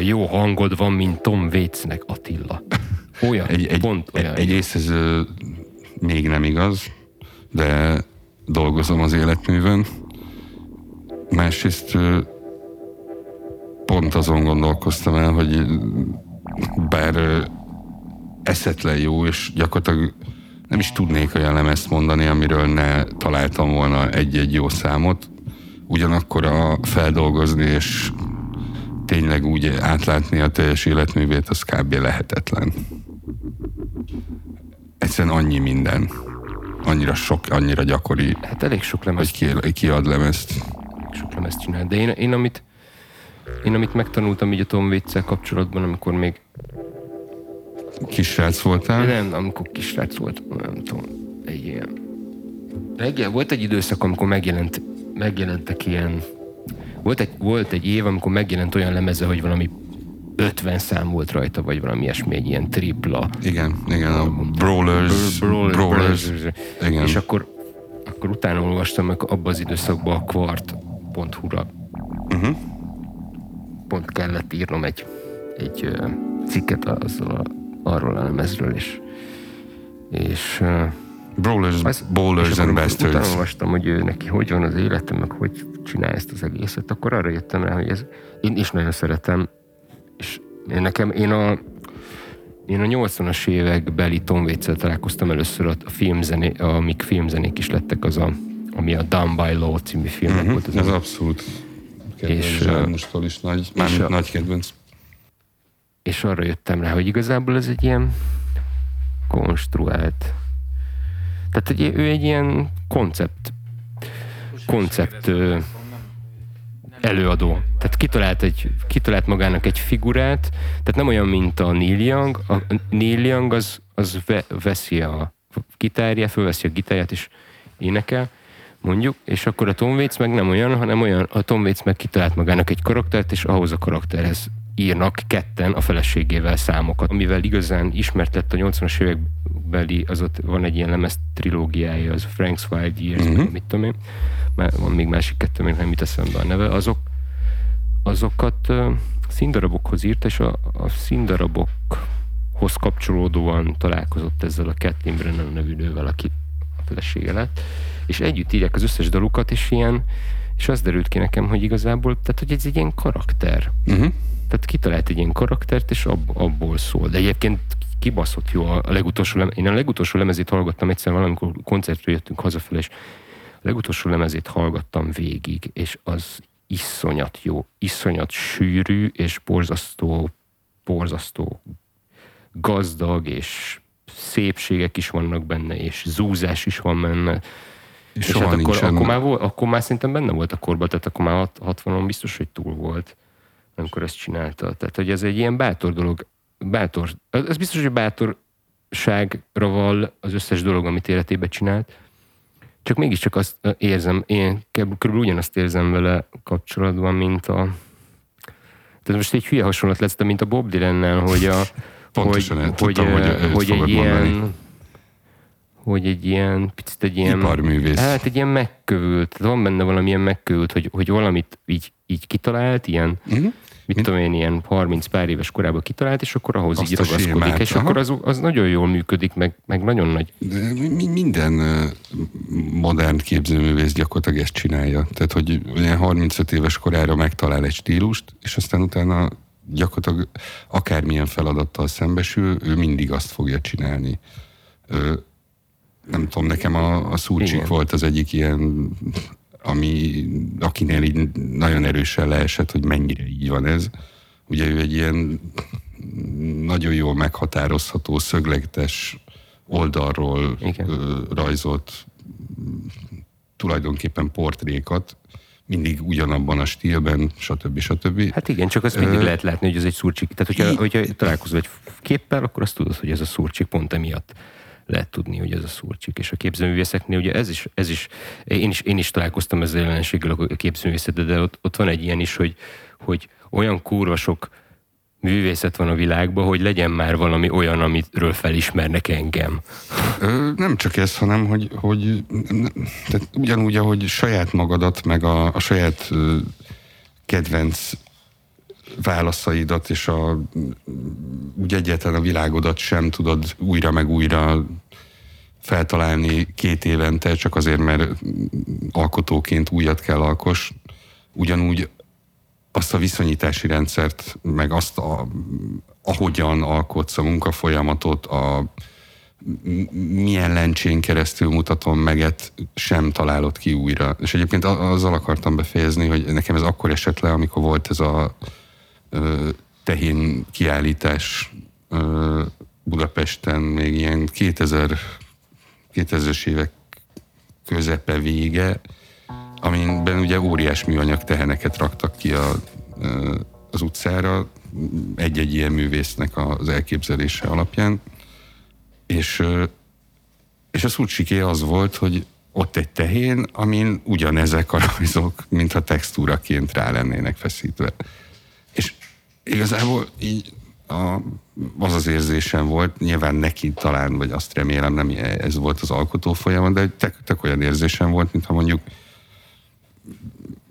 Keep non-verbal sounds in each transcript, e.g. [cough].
olyan jó hangod van, mint Tom Waitsnek, Attila. Olyan, Egy, egy, pont olyan. egy egyrészt ez ö, még nem igaz, de dolgozom az életművön. Másrészt ö, pont azon gondolkoztam el, hogy bár ö, eszetlen jó, és gyakorlatilag nem is tudnék olyan lemezt mondani, amiről ne találtam volna egy-egy jó számot, ugyanakkor a feldolgozni és tényleg úgy átlátni a teljes életművét, az kb. lehetetlen. Egyszerűen annyi minden. Annyira sok, annyira gyakori, Hát elég sok hogy lemez, ki, kiad lemezt. sok lemez csinál. De én, én, amit, én amit megtanultam így a Tom waits kapcsolatban, amikor még Kisrác voltál? Nem, amikor kisrác volt, nem tudom, egy ilyen. Megjel, volt egy időszak, amikor megjelent, megjelentek ilyen, volt egy, volt egy év, amikor megjelent olyan lemeze, hogy valami 50 szám volt rajta, vagy valami ilyesmi, egy ilyen tripla. Igen, igen, a Brawlers, Brawlers, Brawlers, Brawlers. igen. És akkor, akkor utána olvastam meg abban az időszakban a kvart.hu-ra. Uh-huh. Pont kellett írnom egy, egy cikket azzal a, arról a lemezről, és, és Brawlers, Az- Bowlers és and amikor Utána Bastards. olvastam, hogy ő neki hogy van az élete, meg hogy csinálja ezt az egészet, akkor arra jöttem rá, hogy ez, én is nagyon szeretem, és én nekem, én a, én a 80-as évek beli Tom waits találkoztam először a, a filmzené, amik filmzenék is lettek, az a, ami a Down by Law című filmnek Uh-huh. volt. Az Ez a, abszolút kedvenc És, Zsánostól is nagy, mármint a- nagy kedvenc. és arra jöttem rá, hogy igazából ez egy ilyen konstruált, tehát egy, ő egy ilyen koncept, koncept ö, előadó. Tehát kitalált, egy, kitalált magának egy figurát, tehát nem olyan, mint a Neil Young. A Neil Young az, az ve, veszi a gitárját, fölveszi a gitárját és énekel, mondjuk, és akkor a Tom Waits meg nem olyan, hanem olyan, a Tom Waits meg kitalált magának egy karaktert, és ahhoz a karakterhez írnak ketten a feleségével számokat. Amivel igazán ismert lett a 80-as évekbeli, az ott van egy ilyen lemez trilógiája, az Frank's Wild Years, uh-huh. mit tudom én, Már van még másik kettő, még nem mit eszembe a neve, azok, azokat uh, színdarabokhoz írt, és a, a színdarabokhoz kapcsolódóan találkozott ezzel a Kathleen Brennan nevű nővel, aki a felesége lett, és együtt írják az összes dalukat, és ilyen, és az derült ki nekem, hogy igazából, tehát hogy ez egy ilyen karakter. Uh-huh. Tehát kitalált egy ilyen karaktert, és ab, abból szól. De egyébként kibaszott jó a legutolsó lemez. Én a legutolsó lemezét hallgattam egyszer valamikor koncertről jöttünk hazafele, és a legutolsó lemezét hallgattam végig, és az iszonyat jó, iszonyat sűrű, és borzasztó, borzasztó gazdag, és szépségek is vannak benne, és zúzás is van benne. És És hát akkor, nincsen... akkor, már volt, akkor már szerintem benne volt a korban, tehát akkor már hat- 60-on biztos, hogy túl volt, amikor ezt csinálta. Tehát, hogy ez egy ilyen bátor dolog, bátor, ez biztos, hogy bátorságra val az összes dolog, amit életében csinált, csak mégiscsak azt érzem, én körülbelül ugyanazt érzem vele kapcsolatban, mint a tehát most egy hülye hasonlat lesz, de mint a Bob Dylan-nel, hogy a [laughs] Pontosan hogy, tudtam, hogy eh, ezt hogy egy ilyen mondani. hogy egy ilyen, picit egy ilyen... Iparművész. Hát egy ilyen megkövült, van benne valamilyen megkövült, hogy, hogy valamit így, így kitalált, ilyen, Uh-huh. Mit tudom én, ilyen 30 pár éves korában kitalált, és akkor ahhoz Azt így ragaszkodik, sémát, és aha. akkor az, az nagyon jól működik, meg, meg nagyon nagy. De mi- minden modern képzőművész gyakorlatilag ezt csinálja. Tehát, hogy ilyen 35 éves korára megtalál egy stílust, és aztán utána gyakorlatilag akármilyen feladattal szembesül, ő mindig azt fogja csinálni. Ö, nem tudom, nekem a, a Szúcsik Igen. volt az egyik ilyen, ami, akinél így nagyon erősen leesett, hogy mennyire így van ez. Ugye ő egy ilyen nagyon jól meghatározható, szögletes oldalról Igen. rajzolt tulajdonképpen portrékat, mindig ugyanabban a stílben, stb. stb. Hát igen, csak azt mindig Ö, lehet látni, hogy ez egy szurcsik. Tehát, hogyha, í- hogyha találkozol egy képpel, akkor azt tudod, hogy ez a szurcsik, pont emiatt lehet tudni, hogy ez a szurcsik. És a képzőművészeknél ugye ez is, ez is én is, én is találkoztam ezzel jelenséggel a képzőművészetben, de ott, ott van egy ilyen is, hogy, hogy olyan kurva sok művészet van a világban, hogy legyen már valami olyan, amiről felismernek engem. Nem csak ez, hanem hogy, hogy tehát ugyanúgy, ahogy saját magadat, meg a, a saját kedvenc válaszaidat és a, úgy egyáltalán a világodat sem tudod újra meg újra feltalálni két évente, csak azért, mert alkotóként újat kell alkos. Ugyanúgy azt a viszonyítási rendszert, meg azt, a, ahogyan alkotsz a munkafolyamatot, a milyen lencsén keresztül mutatom meget, sem találod ki újra. És egyébként azzal akartam befejezni, hogy nekem ez akkor esett le, amikor volt ez a tehén kiállítás Budapesten, még ilyen 2000, 2000-es évek közepe vége, amiben ugye óriás műanyag teheneket raktak ki a, az utcára, egy-egy ilyen művésznek az elképzelése alapján, és, és a szurcsiké az volt, hogy ott egy tehén, amin ugyanezek a rajzok, mintha textúraként rá lennének feszítve. Igazából így a, az az érzésem volt, nyilván neki talán, vagy azt remélem, nem ez volt az alkotó folyamat, de tök, tök olyan érzésem volt, mintha mondjuk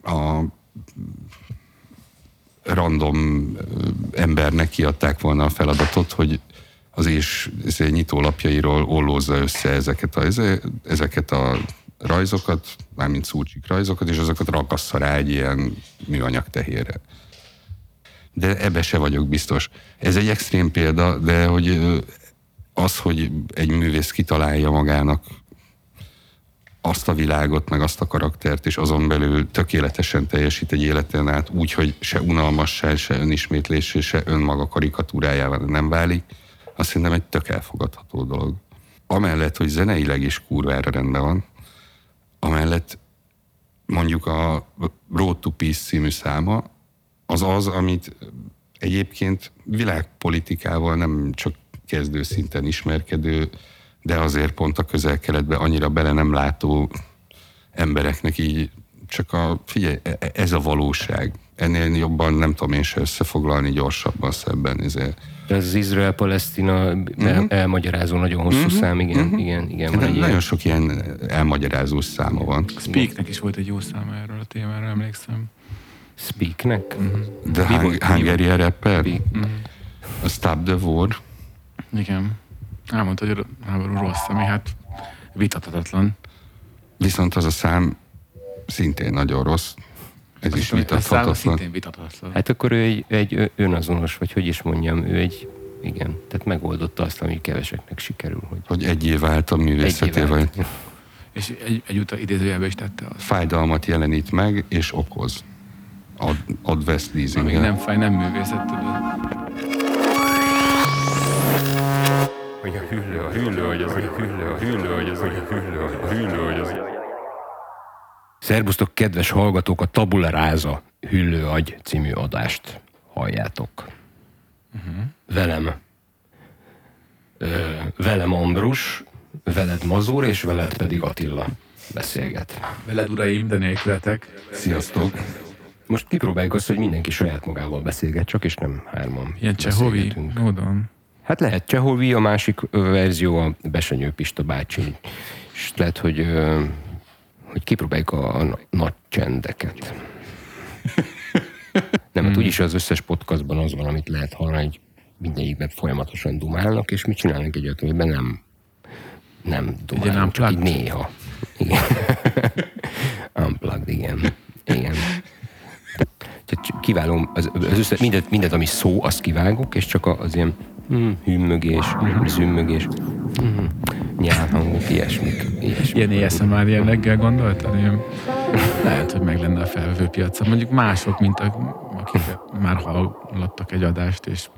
a random embernek kiadták volna a feladatot, hogy az és nyitólapjairól ollózza össze ezeket a, ezeket a rajzokat, mármint szúcsik rajzokat, és azokat rakassza rá egy ilyen műanyag tehérre. De ebbe se vagyok biztos. Ez egy extrém példa, de hogy az, hogy egy művész kitalálja magának azt a világot, meg azt a karaktert, és azon belül tökéletesen teljesít egy életen át, úgy, hogy se unalmassá, se önismétlés, se önmaga karikatúrájával nem válik, azt szerintem egy tök elfogadható dolog. Amellett, hogy zeneileg is kurvára rendben van, amellett mondjuk a Road to Peace című száma, az az, amit egyébként világpolitikával nem csak kezdő szinten ismerkedő, de azért pont a közel-keletben annyira bele nem látó embereknek így csak a, figyelj, e, e, ez a valóság. Ennél jobban nem tudom én se összefoglalni gyorsabban szebben. Ezért ez az Izrael-Palesztina uh-huh. elmagyarázó nagyon hosszú uh-huh. szám, igen, uh-huh. igen, igen. Van egy nagyon ilyen... sok ilyen elmagyarázó száma van. Speaknek is volt egy jó száma erről a témára, emlékszem. Speaknek? Uh-huh. The Hung- Hungarian rapper? Uh-huh. A Stop the War. Igen. Elmondta, hogy a háború rossz, ami hát vitathatatlan. Viszont az a szám szintén nagyon rossz. Ez is vitathatatlan. Hát akkor ő egy, egy önazonos, vagy hogy is mondjam, ő egy, igen, tehát megoldotta azt, ami keveseknek sikerül. Hogy, hogy egy év állt a művészetével. És egy, egyúttal idézőjelbe is tette azt. Fájdalmat jelenít meg, és okoz. Ad, ad vesz leasing nem fáj, nem művészet, tudod. Hogy a hüllő, a hüllő, hogy az, hogy a hüllő, a hüllő, hogy az, hogy a hüllő, a hüllő, hogy az. Szerbusztok, kedves hallgatók, a Tabula Ráza Hüllő Agy című adást halljátok. Uh-huh. Velem ö, velem Ambrus, veled Mazur, és veled pedig Attila beszélget. Veled uraim, de nélkületek. Sziasztok! Most kipróbáljuk azt, hogy mindenki saját magával beszélget, csak és nem hárman Ilyen Csehovi módon. Hát lehet Csehovi, a másik verzió a Besenyő Pista bácsi. És lehet, hogy hogy kipróbáljuk a, a nagy csendeket. Nem, hát úgyis az összes podcastban az van, amit lehet hallani, hogy mindegyikben folyamatosan dumálnak, és mit csinálnak egy amiben nem, nem dumálnak, csak így néha. Igen. [laughs] Unplugged. Igen. Tehát kiválom, az, az összes, mindet, mindet, ami szó, azt kivágok, és csak az ilyen mm, hümmögés, mm, zümmögés, mm, nyálhangok, ilyesmik. ilyesmik. Ilyen ASMR jelleggel gondoltad? Ilyen, lehet, hogy meg lenne a felvevő piaca. Mondjuk mások, mint a, akik már hallottak egy adást, és,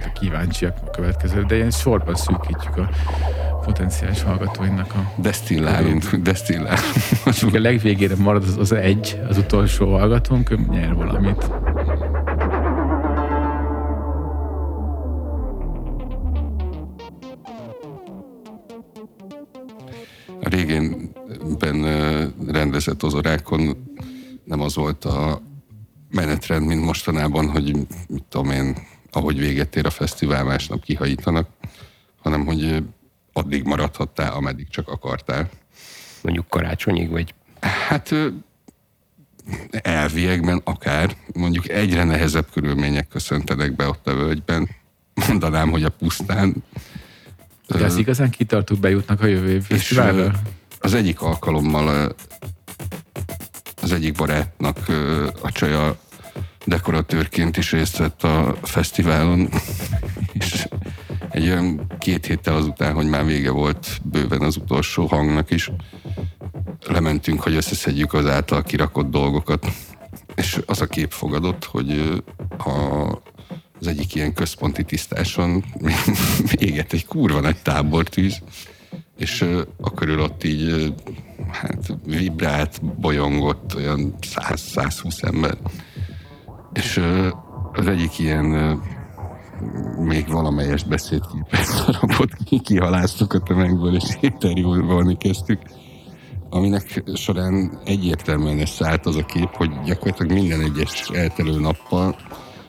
hát kíváncsiak a következő, de ilyen sorban szűkítjük a potenciális hallgatóinak a... Desztillálunk, desztillálunk. a legvégére marad az, az egy, az utolsó hallgatónk, nyer valamit. A régenben rendezett ozorákon nem az volt a menetrend, mint mostanában, hogy mit tudom én, ahogy véget ér a fesztivál, másnap kihajítanak, hanem hogy addig maradhattál, ameddig csak akartál. Mondjuk karácsonyig, vagy? Hát elviekben akár mondjuk egyre nehezebb körülmények köszöntenek be ott a völgyben. Mondanám, hogy a pusztán. De ez igazán kitartók bejutnak a jövő És az egyik alkalommal az egyik barátnak a csaja dekoratőrként is részt vett a fesztiválon, és egy olyan két héttel azután, hogy már vége volt bőven az utolsó hangnak is, lementünk, hogy összeszedjük az által kirakott dolgokat, és az a kép fogadott, hogy a, az egyik ilyen központi tisztáson [laughs] éget egy kurva nagy tábortűz, és a körül ott így hát vibrált, bolyongott olyan 100-120 ember. És az egyik ilyen még valamelyest beszédképet [laughs] darabot kihaláztuk a tömegből, és interjúolni kezdtük aminek során egyértelműen szállt az a kép, hogy gyakorlatilag minden egyes eltelő nappal,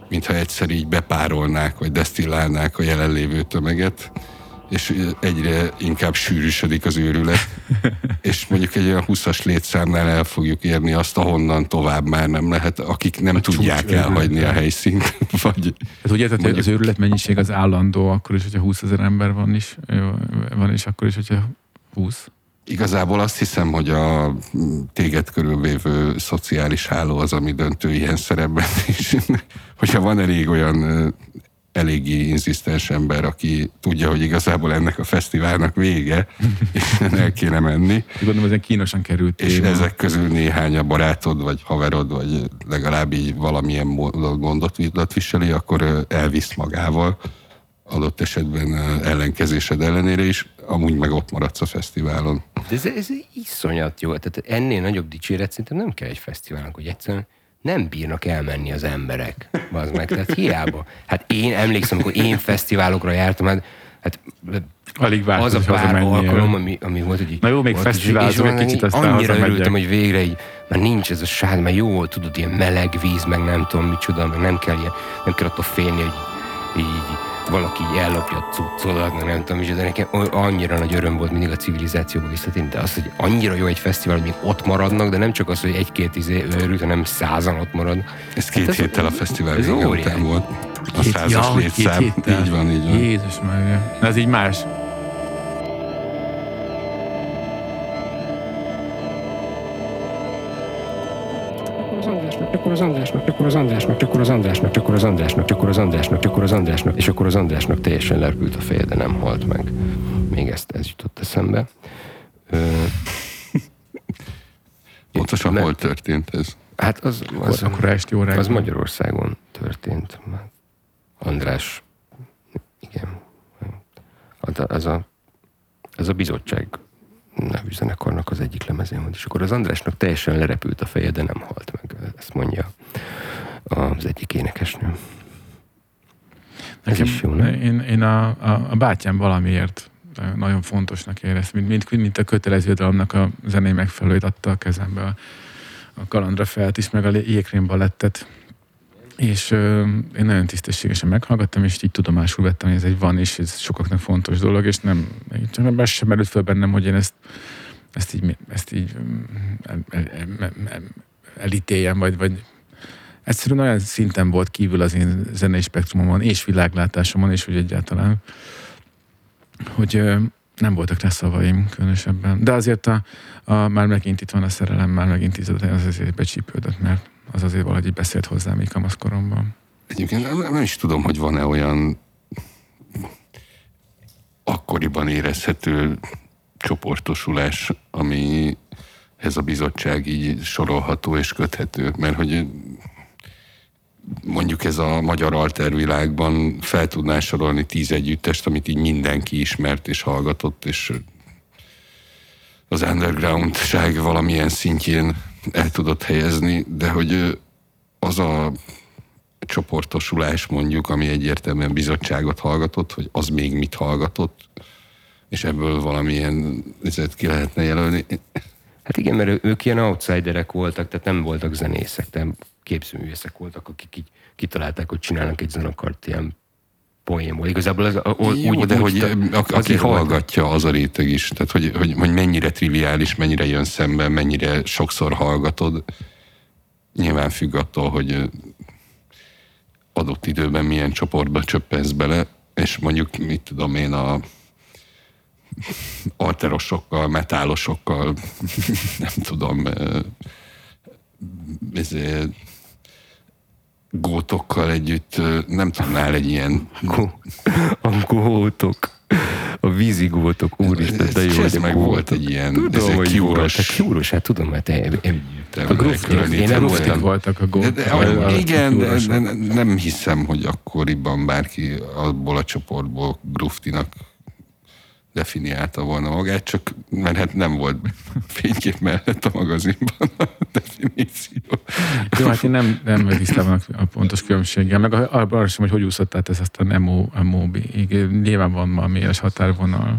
mintha egyszer így bepárolnák, vagy desztillálnák a jelenlévő tömeget, és egyre inkább sűrűsödik az őrület, [laughs] és mondjuk egy olyan 20-as létszámnál el fogjuk érni azt, ahonnan tovább már nem lehet, akik nem a tudják elhagyni a helyszínt. [laughs] Vagy hát ugye, tehát mondjuk, az őrület mennyiség az állandó, akkor is, hogyha 20 ezer ember van is, van is, akkor is, hogyha 20. Igazából azt hiszem, hogy a téged körülvévő szociális háló az, ami döntő ilyen szerepben [laughs] is. Hogyha van elég olyan eléggé inzisztens ember, aki tudja, hogy igazából ennek a fesztiválnak vége, [laughs] és el kéne menni. Gondolom, ez egy kínosan került. És téma. ezek közül néhány a barátod, vagy haverod, vagy legalább így valamilyen gondot viseli, akkor elvisz magával adott esetben ellenkezésed ellenére is, amúgy meg ott maradsz a fesztiválon. De ez, ez iszonyat jó. Tehát ennél nagyobb dicséret szerintem nem kell egy fesztiválon, hogy egyszerűen nem bírnak elmenni az emberek. Az meg, tehát hiába. Hát én emlékszem, amikor én fesztiválokra jártam, hát, hát Alig az a pár alkalom, ami, ami volt, hogy Na jó, még fesztiválok egy kicsit, aztán Annyira örültem, hogy végre így, már nincs ez a sád, mert jó, tudod, ilyen meleg víz, meg nem tudom micsoda, meg nem kell ilyen, nem kell attól félni, hogy így, így valaki ellopja a cuccodat, meg nem tudom de nekem annyira nagy öröm volt mindig a civilizációba visszatérni, de az, hogy annyira jó egy fesztivál, hogy még ott maradnak, de nem csak az, hogy egy-két izé őrült, hanem százan ott marad. Ez két hát ez héttel a fesztivál vége után volt. A százas ja, létszám. Így van, így van. Jézus meg. Ez így más. Akkor az Andrásnak, akkor az Andrásnak, akkor az Andrásnak, akkor az Andrásnak, akkor az Andrásnak, akkor az Andrásnak, és akkor az Andrásnak teljesen lerpült a feje, de nem halt meg. Még ezt ez jutott eszembe. [laughs] Pontosan hol történt ez? Hát az, az, órákban. Az Magyarországon történt. András, igen. Ez a, ez a bizottság nevű zenekarnak az egyik lemezén volt, és akkor az Andrásnak teljesen lerepült a feje, de nem halt meg, ezt mondja az egyik énekesnő. Nekem, is jó, nem? Én, én a, a, a bátyám valamiért nagyon fontosnak érez, mint, mint, mint a kötelező dalomnak a zenei megfelelőt adta a kezembe a, a kalandra felt is, meg a jékrém balettet. És ö, én nagyon tisztességesen meghallgattam, és így tudomásul vettem, hogy ez egy van, és ez sokaknak fontos dolog, és nem, csak nem sem merült fel bennem, hogy én ezt, ezt így, ezt így el, el, elítéljem, vagy, vagy egyszerűen olyan szinten volt kívül az én zenei spektrumomon, és világlátásomon, és úgy egyáltalán, hogy ö, nem voltak rá szavaim különösebben. De azért a, a, már megint itt van a szerelem, már megint itt az azért becsípődött, mert az azért valahogy beszélt hozzám még kamaszkoromban. Egyébként nem, nem is tudom, hogy van-e olyan akkoriban érezhető csoportosulás, ami ez a bizottság így sorolható és köthető, mert hogy mondjuk ez a magyar altervilágban fel tudná sorolni tíz együttest, amit így mindenki ismert és hallgatott, és az undergroundság valamilyen szintjén el tudott helyezni, de hogy az a csoportosulás mondjuk, ami egyértelműen bizottságot hallgatott, hogy az még mit hallgatott, és ebből valamilyen ezért ki lehetne jelölni. Hát igen, mert ők ilyen outsiderek voltak, tehát nem voltak zenészek, nem képzőművészek voltak, akik így kitalálták, hogy csinálnak egy zenekart ilyen poénból. Igazából ez a, Jó, úgy, de úgy, hogy a, aki, hallgatja, az a réteg is. Tehát, hogy, hogy, hogy mennyire triviális, mennyire jön szembe, mennyire sokszor hallgatod. nyilván függ attól, hogy adott időben milyen csoportba csöppensz bele, és mondjuk, mit tudom én, a alterosokkal, metálosokkal, [laughs] nem tudom, ezért, gótokkal együtt nem tudnál egy ilyen Gó- A gótok. A vízi gótok, úristen, de jó, hogy meg gótok. volt egy ilyen Tudom, hogy kiúros-. Kiúros, hát tudom, mert én, Te a gruft, elkülönítve én nem voltam. voltam. voltak a gól. De, de, a- a- igen, de nem hiszem, hogy akkoriban bárki abból a csoportból Gruftinak definiálta volna magát, csak mert hát nem volt [laughs] fénykép mellett a magazinban a definíció. Jó, hát én nem, nem tisztában a pontos különbséggel, meg a- arra sem, hogy hogy úszott át ez ezt a MO, MOB-ig. Nyilván van valami éles határvonal.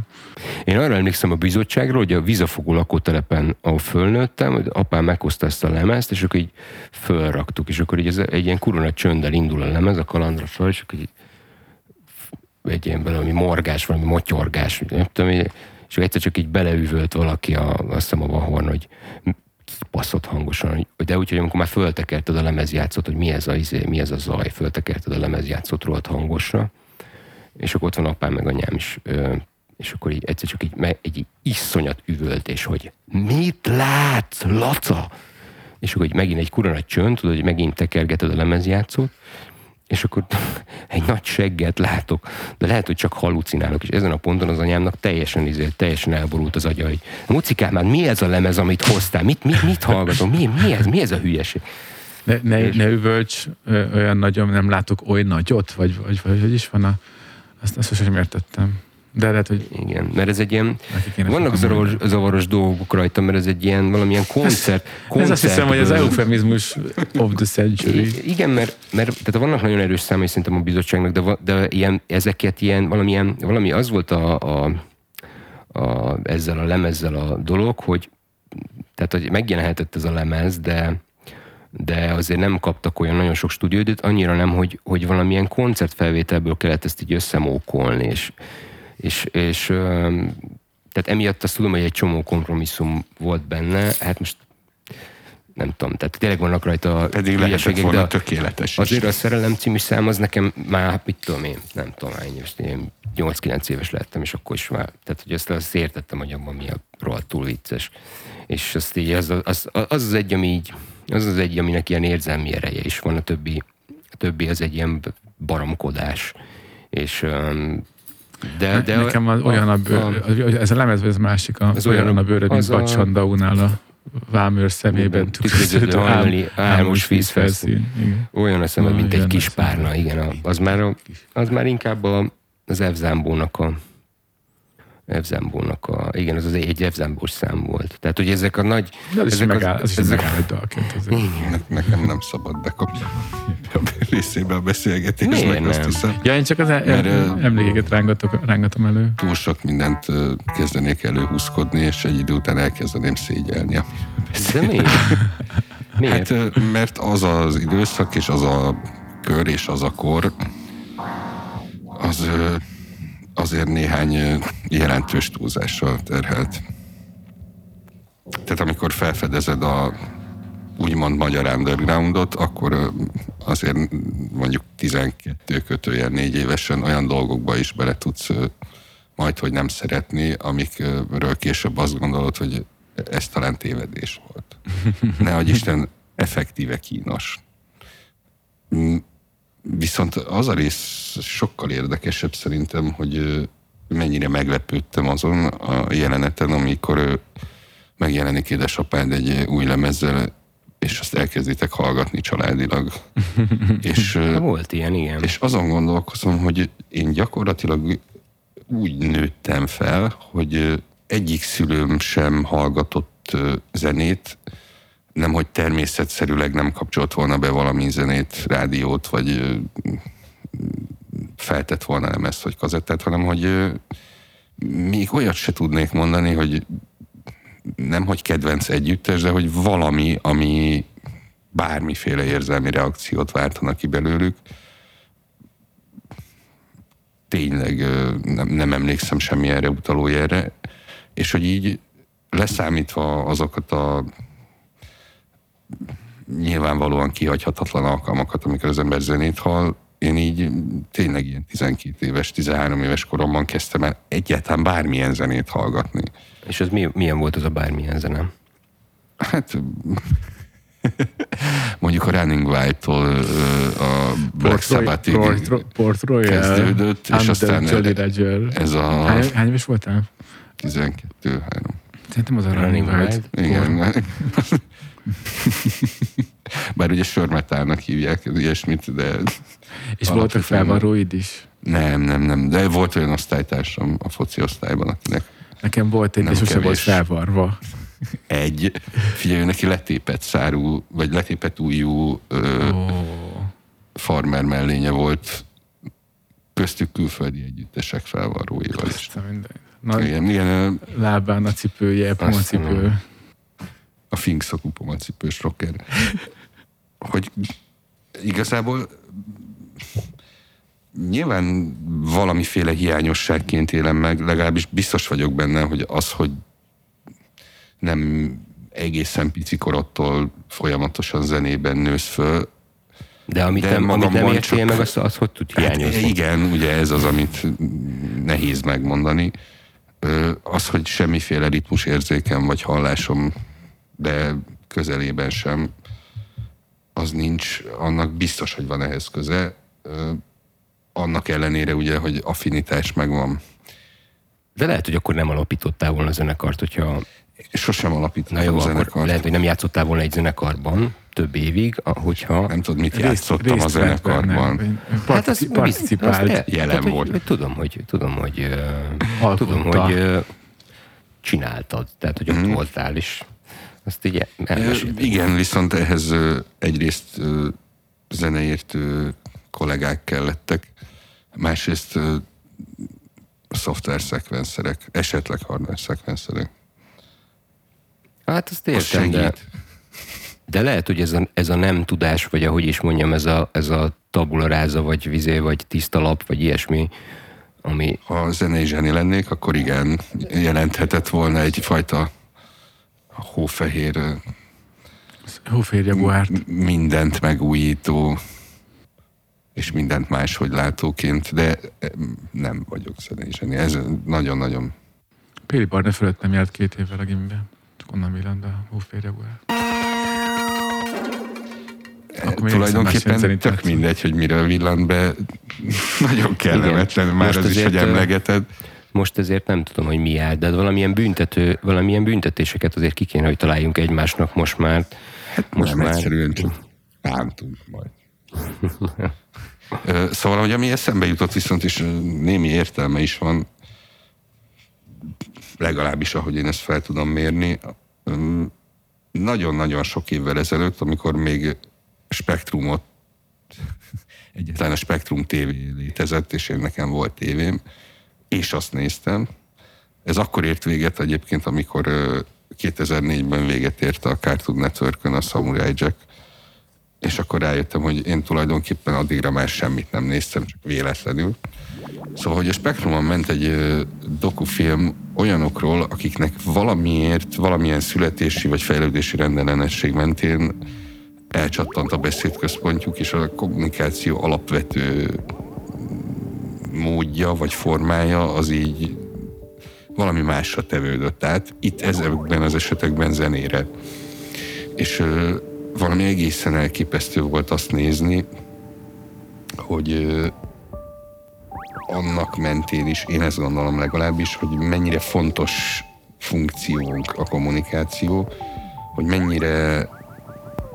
Én arra emlékszem a bizottságról, hogy a vízafogó lakótelepen, ahol fölnőttem, hogy apám meghozta ezt a lemezt, és akkor így fölraktuk, és akkor így ez egy ilyen kurva csönddel indul a lemez, a kalandra föl, és akkor így egy ilyen valami morgás, valami motyorgás, nem tudom, és egyszer csak így beleüvölt valaki, a, azt hiszem a Vahorn, hogy baszott hangosan, de úgy, hogy amikor már föltekerted a lemezjátszót, hogy mi ez a, izé, mi ez a zaj, föltekerted a lemezjátszót rohadt hangosra, és akkor ott van apám meg anyám is, és akkor így egyszer csak így, egy iszonyat üvöltés, hogy mit látsz, Laca? És akkor így megint egy kurva nagy csönd, tudod, hogy megint tekergeted a lemezjátszót, és akkor nagy segget látok, de lehet, hogy csak halucinálok, és ezen a ponton az anyámnak teljesen, izé, teljesen elborult az agya, hogy Mucikám, hát mi ez a lemez, amit hoztál? Mit, mit, mit hallgatom? Mi, mi, ez, mi ez a hülyeség? Ne, ne, És- ne üvölts olyan nagyon, nem látok oly nagyot, vagy, vagy, vagy hogy is van a... Azt, azt sosem értettem. De lehet, hogy Igen, mert ez egy ilyen, vannak zavaros, zavaros dolgok rajta, mert ez egy ilyen valamilyen [laughs] koncert. Ez azt hiszem, hogy az eufemizmus of the century. Igen, mert, mert tehát vannak nagyon erős számai szerintem a bizottságnak, de, de ilyen, ezeket ilyen, valamilyen, valami az volt a, a, a, ezzel a lemezzel a dolog, hogy tehát, hogy megjelenhetett ez a lemez, de de azért nem kaptak olyan nagyon sok stúdióidőt, annyira nem, hogy, hogy valamilyen koncertfelvételből kellett ezt így összemókolni, és, és, és tehát emiatt azt tudom, hogy egy csomó kompromisszum volt benne, hát most nem tudom, tehát tényleg vannak rajta Pedig lehetett volna de tökéletes is. Azért a szerelem című szám az nekem már, mit tudom én, nem tudom hány éves, én 8-9 éves lettem, és akkor is már, tehát hogy azt, azt értettem, hogy abban mi a rohadt túl vicces. És azt így, az, az, az, az, egy, ami így, az az egy, aminek ilyen érzelmi ereje is van, a többi, a többi az egy ilyen baromkodás. És öm, de, de Nekem az olyan a, bőr, ez a lemez, ez másik, a, az olyan, olyan- a bőre, mint az a- Bacsandaunál a vámőr szemében Tükröződő tükröződő hajnali ál- álmos vízfelszín. Igen. olyan a szemed, mint egy kis a párna, igen. A, az, már, a, az már inkább a, az Evzámbónak a Evzámbónak a, igen, az az egy Evzámbós szám volt. Tehát, hogy ezek a nagy... De is ezek megáll, az is ezek, megáll egy dalként. azért. Ne, nekem nem szabad bekapni a részébe a beszélgetésnek, azt hiszem. Ja, én csak az Mert, emlékeket rángatok, rángatom elő. Túl sok mindent kezdenék előhúzkodni, és egy idő után elkezdeném szégyelni. de miért? [laughs] Miért? Hát, mert az az időszak, és az a kör, és az a kor, az azért néhány jelentős túlzással terhelt. Tehát amikor felfedezed a úgymond magyar undergroundot, akkor azért mondjuk 12 kötőjel négy évesen olyan dolgokba is bele tudsz majd, hogy nem szeretni, amikről később azt gondolod, hogy ez talán tévedés volt. [laughs] Ne adj Isten, effektíve kínos. Viszont az a rész sokkal érdekesebb szerintem, hogy mennyire meglepődtem azon a jeleneten, amikor megjelenik édesapád egy új lemezzel, és azt elkezditek hallgatni családilag. [laughs] és, Volt ilyen, igen. és azon gondolkozom, hogy én gyakorlatilag úgy nőttem fel, hogy egyik szülőm sem hallgatott zenét, nem, hogy természetszerűleg nem kapcsolt volna be valami zenét, rádiót, vagy feltett volna nem ezt, vagy kazettát, hanem hogy még olyat se tudnék mondani, hogy nem, hogy kedvenc együttes, de hogy valami, ami bármiféle érzelmi reakciót váltana ki belőlük. Tényleg nem, nem emlékszem semmi erre utaló jelre, és hogy így leszámítva azokat a nyilvánvalóan kihagyhatatlan alkalmakat, amikor az ember zenét hall. Én így tényleg ilyen 12 éves, 13 éves koromban kezdtem el egyáltalán bármilyen zenét hallgatni. És az mi, milyen volt az a bármilyen zene? Hát [laughs] mondjuk a Running Wild-tól a Black Sabbath-ig Port, Royal, kezdődött, és aztán Jolly Roger. ez a Hány, hány éves voltál? 12 3 Szerintem az a Running Wild. Igen. [laughs] [laughs] Bár ugye sörmetálnak hívják ilyesmit, de... És voltak felvarróid is? Nem, nem, nem. De volt olyan osztálytársam a foci osztályban, akinek Nekem volt egy, és sose volt felvarva. egy, figyelj, neki letépett szárú, vagy letépett újú ö, Ó, farmer mellénye volt, köztük külföldi együttesek felvarróival is. minden. Na, Igen, igen, lábán a cipője, pomacipő. A Fink szakú pomacipős rocker. Hogy igazából nyilván valamiféle hiányosságként élem meg, legalábbis biztos vagyok benne, hogy az, hogy nem egészen pici korodtól folyamatosan zenében nősz föl. De amit De nem, amit nem értél csak- meg, az, az hogy tud Hát hiányozni? igen, ugye ez az, amit nehéz megmondani. Az, hogy semmiféle ritmus érzékem vagy hallásom, de közelében sem, az nincs, annak biztos, hogy van ehhez köze. Annak ellenére ugye, hogy affinitás megvan. De lehet, hogy akkor nem alapítottál volna a zenekart, hogyha... Sosem Na alapítottam jó, a akkor zenekart. lehet, hogy nem játszottál volna egy zenekarban több évig, a- hogyha... Nem tudod, mit Részt- játszottam a részt vett zenekarban. benne, vagy partici- Participált. azt- Jelen tehát, volt. hogy Tudom, hogy, tudom, hogy, tudom, hogy csináltad, tehát, hogy ott Mhm. voltál, és azt így Ö, elmesélted. Igen, viszont ehhez egyrészt zeneértő kollégák kellettek, másrészt szoftver szekvenszerek, esetleg hardware szekvenszerek. Hát azt Az értem, de, segít. de lehet, hogy ez a, ez a nem tudás, vagy ahogy is mondjam, ez a, ez a tabula ráza, vagy vizé, vagy tiszta lap, vagy ilyesmi, ami Ha zenei zseni lennék, akkor igen, jelenthetett volna egyfajta hófehér, ö, Hófér Jaguárt. mindent megújító, és mindent máshogy látóként, de ö, nem vagyok zenei zseni. Ez nagyon-nagyon Péli Barna fölött nem járt két évvel a gimibe. Csak onnan villant a Hófér Jaguár. Akkor még tulajdonképpen tök mindegy, hogy mire villant be. [laughs] Nagyon kellemetlen Igen. már Most az is, hogy ö, emlegeted. Most ezért nem tudom, hogy mi áll, de valamilyen büntető, valamilyen büntetéseket azért ki kéne, hogy találjunk egymásnak most már. Most nem már egyszerűen csak bántunk majd. [laughs] Szóval, hogy ami eszembe jutott, viszont is ö, némi értelme is van, legalábbis ahogy én ezt fel tudom mérni, nagyon-nagyon sok évvel ezelőtt, amikor még spektrumot, egyáltalán a Spektrum TV létezett, és én nekem volt tévém, és azt néztem. Ez akkor ért véget egyébként, amikor ö, 2004-ben véget ért a Cartoon network a Samurai Jack, és akkor rájöttem, hogy én tulajdonképpen addigra már semmit nem néztem, csak véletlenül. Szóval, hogy a Spektrumon ment egy dokufilm olyanokról, akiknek valamiért, valamilyen születési vagy fejlődési rendellenesség mentén elcsattant a beszédközpontjuk, és a kommunikáció alapvető módja vagy formája az így valami másra tevődött át. Itt ezekben az esetekben zenére. És ö, valami egészen elképesztő volt azt nézni, hogy ö, annak mentén is, én ezt gondolom legalábbis, hogy mennyire fontos funkciónk a kommunikáció, hogy mennyire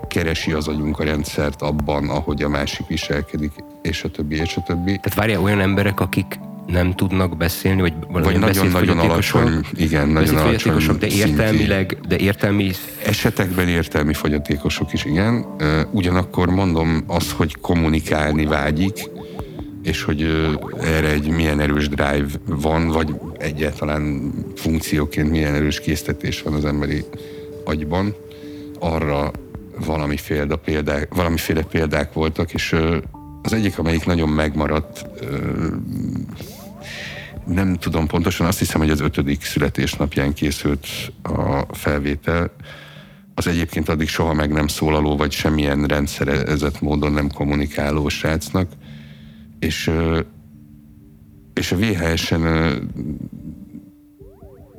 keresi az agyunk a rendszert abban, ahogy a másik viselkedik, és a többi, és a többi. Tehát várjál, olyan emberek, akik nem tudnak beszélni, vagy Vagy valamilyen nagyon-nagyon alacsony, igen, nagyon alacsony de értelmileg, de értelmi Esetekben értelmi fogyatékosok is, igen. Ugyanakkor mondom azt, hogy kommunikálni vágyik, és hogy erre egy milyen erős drive van, vagy egyáltalán funkcióként milyen erős késztetés van az emberi agyban, arra valamiféle példák, valamiféle példák voltak, és az egyik, amelyik nagyon megmaradt, nem tudom pontosan, azt hiszem, hogy az ötödik születésnapján készült a felvétel, az egyébként addig soha meg nem szólaló, vagy semmilyen rendszerezett módon nem kommunikáló srácnak, és, és a VHS-en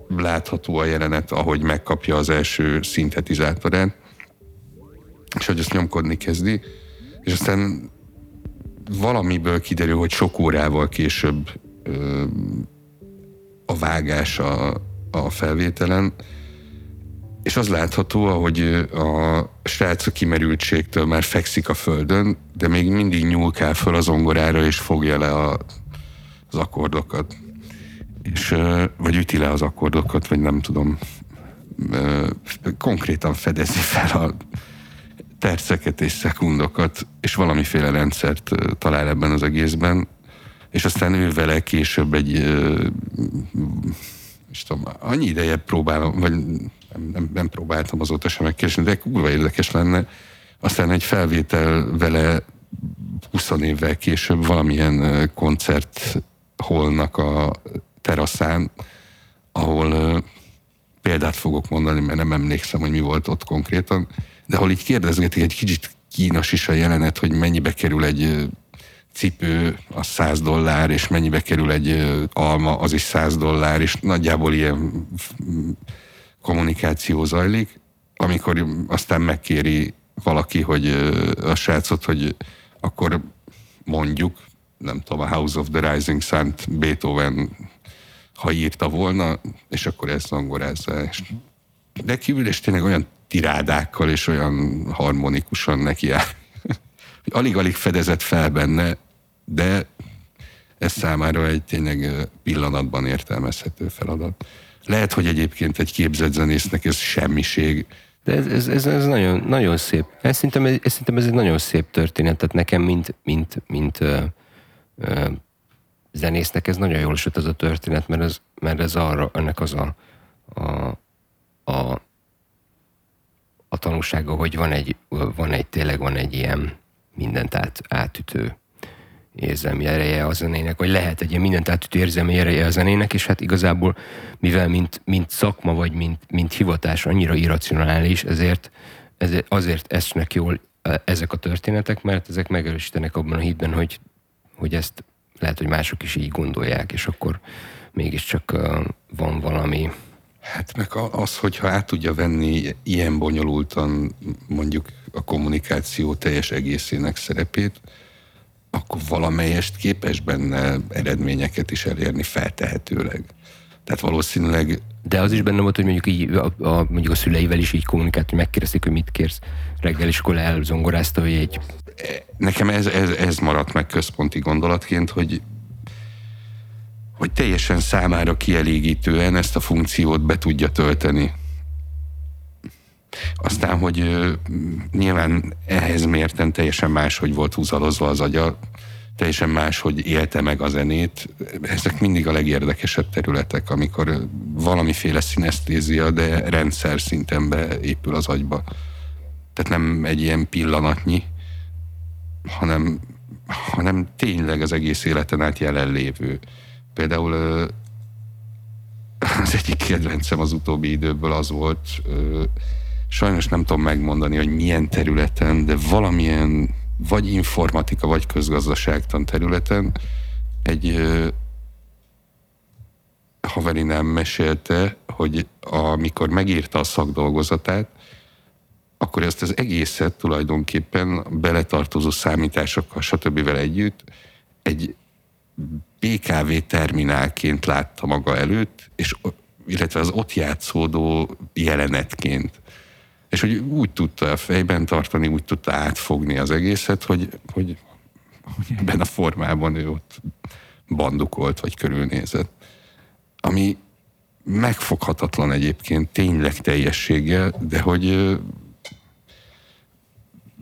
látható a jelenet, ahogy megkapja az első szintetizátorát, és hogy azt nyomkodni kezdi, és aztán valamiből kiderül, hogy sok órával később ö, a vágás a, a felvételen, és az látható, hogy a srác a kimerültségtől már fekszik a földön, de még mindig nyúlkál föl az ongorára, és fogja le a, az akkordokat. És, vagy üti le az akkordokat, vagy nem tudom, konkrétan fedezi fel a perceket és szekundokat, és valamiféle rendszert talál ebben az egészben, és aztán ő vele később egy, és tudom, annyi ideje próbálom, vagy nem, nem, nem próbáltam azóta sem megkeresni, de kurva érdekes lenne, aztán egy felvétel vele 20 évvel később valamilyen koncert holnak a teraszán, ahol példát fogok mondani, mert nem emlékszem, hogy mi volt ott konkrétan, de ahol így kérdezgetik, egy kicsit kínos is a jelenet, hogy mennyibe kerül egy cipő, az 100 dollár, és mennyibe kerül egy alma, az is 100 dollár, és nagyjából ilyen kommunikáció zajlik, amikor aztán megkéri valaki, hogy a srácot, hogy akkor mondjuk, nem tudom, a House of the Rising sun Beethoven ha írta volna, és akkor ezt zongorázza. De kívül és tényleg olyan tirádákkal és olyan harmonikusan neki áll, alig-alig fedezett fel benne, de ez számára egy tényleg pillanatban értelmezhető feladat. Lehet, hogy egyébként egy képzett zenésznek ez semmiség. De ez, ez, ez, ez nagyon, nagyon szép. Ez szerintem, ez, szerintem ez egy nagyon szép történet. Tehát nekem, mint, mint, mint ö, ö, zenésznek ez nagyon jól esett ez a történet, mert ez, mert ez arra, ennek az a, a, a, a tanulsága, hogy van egy, van egy, tényleg van egy ilyen mindent át, átütő érzelmi ereje a zenének, vagy lehet egy ilyen mindent átütő érzelmi ereje a zenének, és hát igazából, mivel mint, mint szakma, vagy mint, mint hivatás annyira irracionális, ezért, ezért azért esnek jól e, ezek a történetek, mert ezek megerősítenek abban a hitben, hogy, hogy ezt lehet, hogy mások is így gondolják, és akkor mégiscsak van valami. Hát meg az, hogyha át tudja venni ilyen bonyolultan mondjuk a kommunikáció teljes egészének szerepét, akkor valamelyest képes benne eredményeket is elérni feltehetőleg. Tehát valószínűleg... De az is benne volt, hogy mondjuk, így, a, a, mondjuk a szüleivel is így kommunikált, hogy megkérdezik, hogy mit kérsz reggel, és akkor elzongorázta, hogy egy... Nekem ez, ez, ez maradt meg központi gondolatként, hogy hogy teljesen számára kielégítően ezt a funkciót be tudja tölteni. Aztán, hogy uh, nyilván ehhez mérten teljesen más, hogy volt húzalozva az agya, teljesen más, hogy élte meg a zenét. Ezek mindig a legérdekesebb területek, amikor valamiféle szinesztézia, de rendszer szinten beépül az agyba. Tehát nem egy ilyen pillanatnyi, hanem, hanem tényleg az egész életen át jelenlévő. Például az egyik kedvencem az utóbbi időből az volt, sajnos nem tudom megmondani, hogy milyen területen, de valamilyen vagy informatika, vagy közgazdaságtan területen egy nem mesélte, hogy amikor megírta a szakdolgozatát, akkor ezt az egészet tulajdonképpen beletartozó számításokkal, stb. együtt egy BKV terminálként látta maga előtt, és, illetve az ott játszódó jelenetként. És hogy úgy tudta a fejben tartani, úgy tudta átfogni az egészet, hogy, hogy, hogy ebben a formában ő ott bandukolt, vagy körülnézett. Ami megfoghatatlan egyébként, tényleg teljességgel, de hogy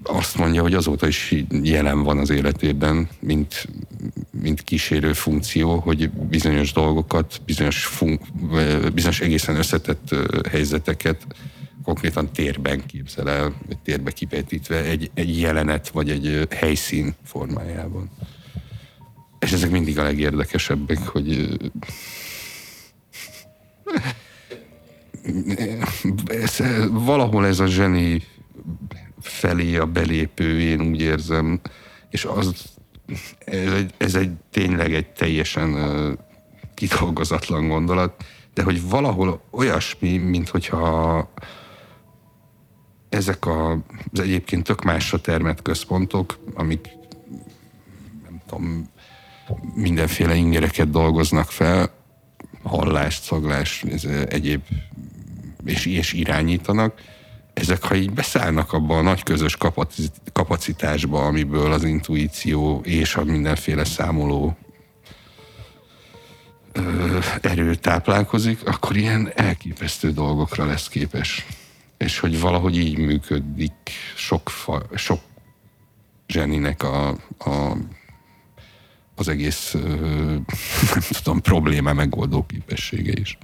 azt mondja, hogy azóta is jelen van az életében, mint, mint kísérő funkció, hogy bizonyos dolgokat, bizonyos, fun- bizonyos egészen összetett helyzeteket konkrétan térben képzel el, térbe kipetítve egy, egy jelenet vagy egy helyszín formájában. És ezek mindig a legérdekesebbek, hogy [laughs] valahol ez a zseni felé a belépő, én úgy érzem, és az, ez egy, ez egy tényleg egy teljesen kidolgozatlan gondolat, de hogy valahol olyasmi, mint hogyha ezek a, az egyébként tök másra termett központok, amik nem tudom, mindenféle ingereket dolgoznak fel, hallást, szaglást, ez egyéb, és, és irányítanak, ezek, ha így beszállnak abba a nagy közös kapacitásba, amiből az intuíció és a mindenféle számoló ö, erő táplálkozik, akkor ilyen elképesztő dolgokra lesz képes. És hogy valahogy így működik sok, fa, sok zseninek a, a, az egész [laughs] nem tudom, probléma megoldó képessége is.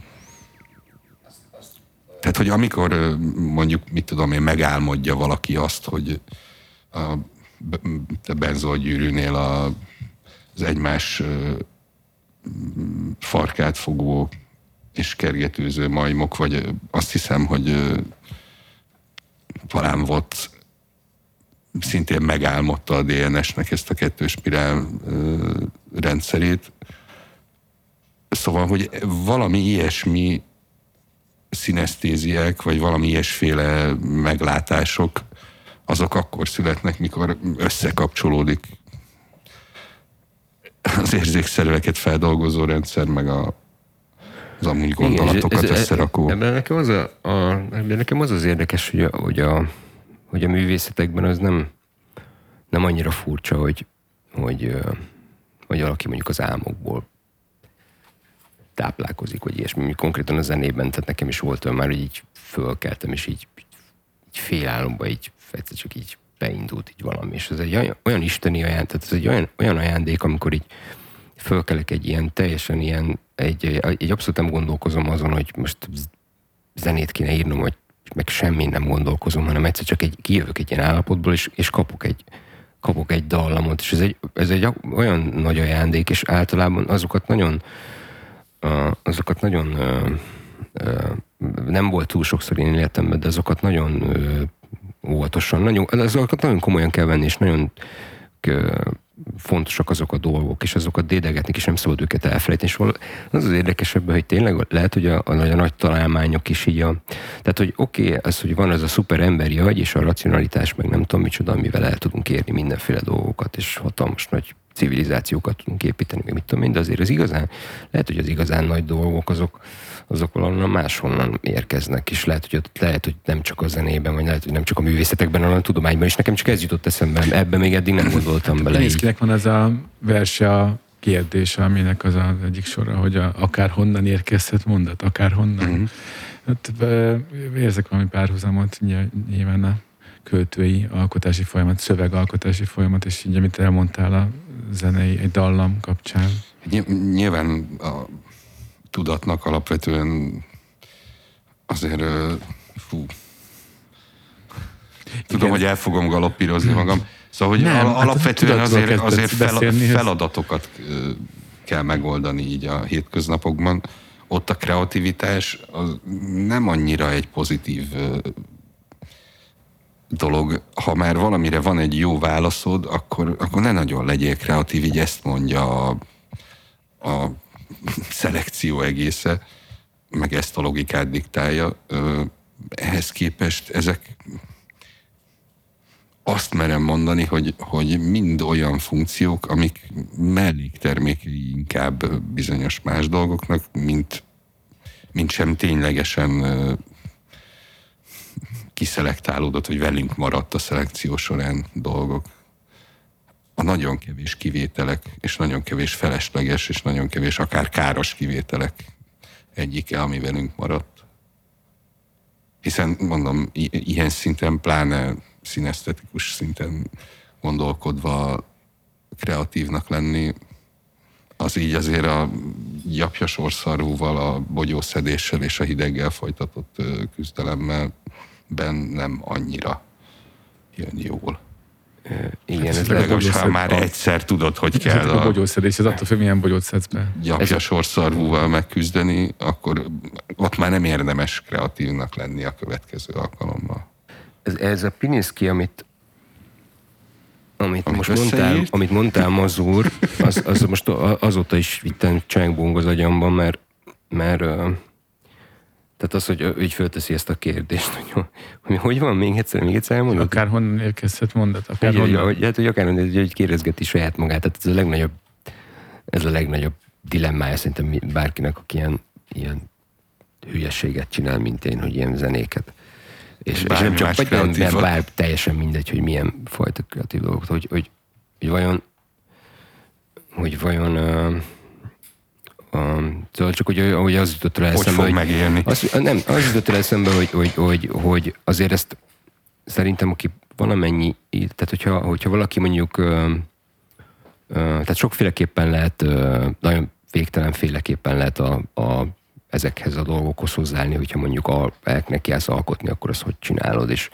Tehát, hogy amikor mondjuk, mit tudom én, megálmodja valaki azt, hogy a benzolgyűrűnél a, az egymás farkát fogó és kergetőző majmok, vagy azt hiszem, hogy talán volt szintén megálmodta a DNS-nek ezt a kettős spirál rendszerét. Szóval, hogy valami ilyesmi szinesztéziák, vagy valami ilyesféle meglátások, azok akkor születnek, mikor összekapcsolódik az érzékszerveket feldolgozó rendszer, meg a, az amúgy gondolatokat Igen, ez, összerakó. Ebben nekem az, a, a, ebben nekem az az érdekes, hogy a, hogy a, hogy a művészetekben az nem, nem annyira furcsa, hogy, hogy, hogy valaki mondjuk az álmokból táplálkozik, vagy ilyesmi. Konkrétan a zenében, tehát nekem is volt olyan már, hogy így fölkeltem, és így, így félálomba, így egyszer csak így beindult így valami, és ez egy olyan, olyan isteni ajándék, tehát ez egy olyan, olyan ajándék, amikor így fölkelek egy ilyen teljesen ilyen, egy, egy abszolút nem gondolkozom azon, hogy most zenét kéne írnom, vagy meg semmi nem gondolkozom, hanem egyszer csak egy, kijövök egy ilyen állapotból, és, és kapok egy, kapok egy dallamot, és ez egy, ez egy olyan nagy ajándék, és általában azokat nagyon azokat nagyon nem volt túl sokszor én életemben, de azokat nagyon óvatosan, nagyon, azokat nagyon komolyan kell venni, és nagyon fontosak azok a dolgok, és azokat dédegetni, és nem szabad őket elfelejteni. És az az érdekesebb, hogy tényleg lehet, hogy a, a, a nagy találmányok is így a... Tehát, hogy oké, okay, az, hogy van az a szuper emberi agy, és a racionalitás, meg nem tudom micsoda, amivel el tudunk érni mindenféle dolgokat, és hatalmas nagy civilizációkat tudunk építeni, meg mit tudom én, de azért az igazán, lehet, hogy az igazán nagy dolgok azok, azok valahonnan máshonnan érkeznek, és lehet, hogy ott lehet, hogy nem csak a zenében, vagy lehet, hogy nem csak a művészetekben, hanem a tudományban, és nekem csak ez jutott eszembe, ebben még eddig nem gondoltam bele. Nézkinek van az a verse a kérdése, aminek az az egyik sora, hogy a, akár honnan érkezhet mondat, akár honnan. Mm-hmm. Hát, érzek valami párhuzamot nyilván a költői alkotási folyamat, szövegalkotási folyamat, és így, amit elmondtál a zenei, egy dallam kapcsán. Nyilván a tudatnak alapvetően azért fú, tudom, Igen. hogy el fogom galoppírozni magam. Szóval, hogy Nem, hát alapvetően azért, azért fel, feladatokat kell megoldani így a hétköznapokban. Ott a kreativitás az nem annyira egy pozitív dolog, ha már valamire van egy jó válaszod, akkor, akkor ne nagyon legyél kreatív, így ezt mondja a, a szelekció egésze, meg ezt a logikát diktálja. Ehhez képest ezek azt merem mondani, hogy, hogy mind olyan funkciók, amik melléktermékei inkább bizonyos más dolgoknak, mint, mint sem ténylegesen kiszelektálódott, hogy velünk maradt a szelekció során dolgok. A nagyon kevés kivételek, és nagyon kevés felesleges, és nagyon kevés akár káros kivételek egyike, ami velünk maradt. Hiszen mondom, ilyen szinten, pláne szinesztetikus szinten gondolkodva kreatívnak lenni, az így azért a gyapja sorszarúval, a bogyószedéssel és a hideggel folytatott küzdelemmel ben nem annyira jön jól. Igen, igen, ez Legalábbis, ha már a- egyszer tudod, hogy Ez kell a a bogyószedés, ez attól függ, milyen bogyót szedsz be. gyapja sorszarvúval megküzdeni, akkor ott már nem érdemes kreatívnak lenni a következő alkalommal. ez, ez a Pininszki, amit amit Amit most mondtál, összeírt? amit mondtál Mazur, az, az most azóta is vittem csánkbong az agyamban, mert, mert tehát az, hogy ő így fölteszi ezt a kérdést, hogy, hogy hogy van, még egyszer, még egyszer elmondod? Akár honnan érkezhet mondat, akár Hogy, hogy, honnan. hogy, hát, hogy akár hogy, hogy kérdezgeti saját magát. Tehát ez a legnagyobb, ez a legnagyobb dilemmája szerintem bárkinek, aki ilyen, ilyen hülyeséget csinál, mint én, hogy ilyen zenéket. És, és nem csak, vagy nem, kreatívat. bár teljesen mindegy, hogy milyen fajta kreatív dolgok, hogy, hogy, hogy vajon hogy vajon uh, szóval csak hogy, hogy az jutott Hogy eszembe, fog megélni? az, nem, az jutott el eszembe, hogy, hogy, hogy, hogy azért ezt szerintem, aki valamennyi, tehát hogyha, hogyha valaki mondjuk, ö, ö, tehát sokféleképpen lehet, ö, nagyon végtelenféleképpen lehet a, a, ezekhez a dolgokhoz hozzáállni, hogyha mondjuk a, neki állsz alkotni, akkor azt hogy csinálod, és,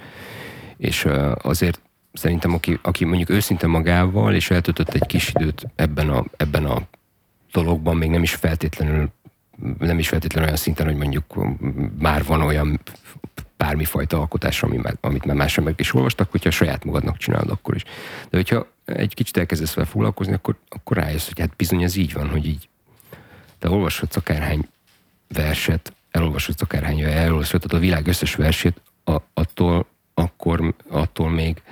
és ö, azért szerintem, aki, aki mondjuk őszinte magával, és eltöltött egy kis időt ebben a, ebben a dologban, még nem is feltétlenül nem is feltétlenül olyan szinten, hogy mondjuk már van olyan bármifajta alkotás, ami amit már más emberek is olvastak, hogyha saját magadnak csinálod, akkor is. De hogyha egy kicsit elkezdesz vele foglalkozni, akkor, akkor rájössz, hogy hát bizony ez így van, hogy így te olvashatsz akárhány verset, elolvashatsz akárhány, elolvashatod a világ összes versét, a, attól, akkor, attól még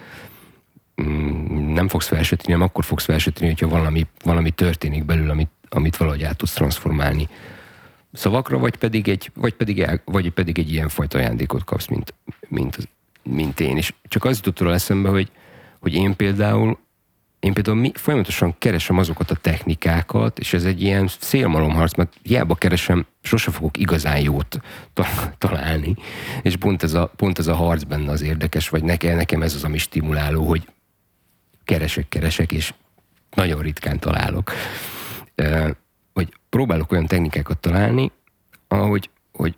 mm, nem fogsz verset írni, hanem akkor fogsz verset hogyha valami, valami történik belül, amit, amit valahogy át tudsz transformálni szavakra, vagy pedig egy, vagy pedig, el, vagy pedig egy ilyen fajta ajándékot kapsz, mint, mint, mint én. És csak az jutott róla eszembe, hogy, hogy én például én például mi, folyamatosan keresem azokat a technikákat, és ez egy ilyen szélmalomharc, mert hiába keresem, sose fogok igazán jót ta- találni. És pont ez, a, pont ez a harc benne az érdekes, vagy nekem, nekem ez az, ami stimuláló, hogy keresek, keresek, és nagyon ritkán találok. Hogy próbálok olyan technikákat találni, ahogy, hogy,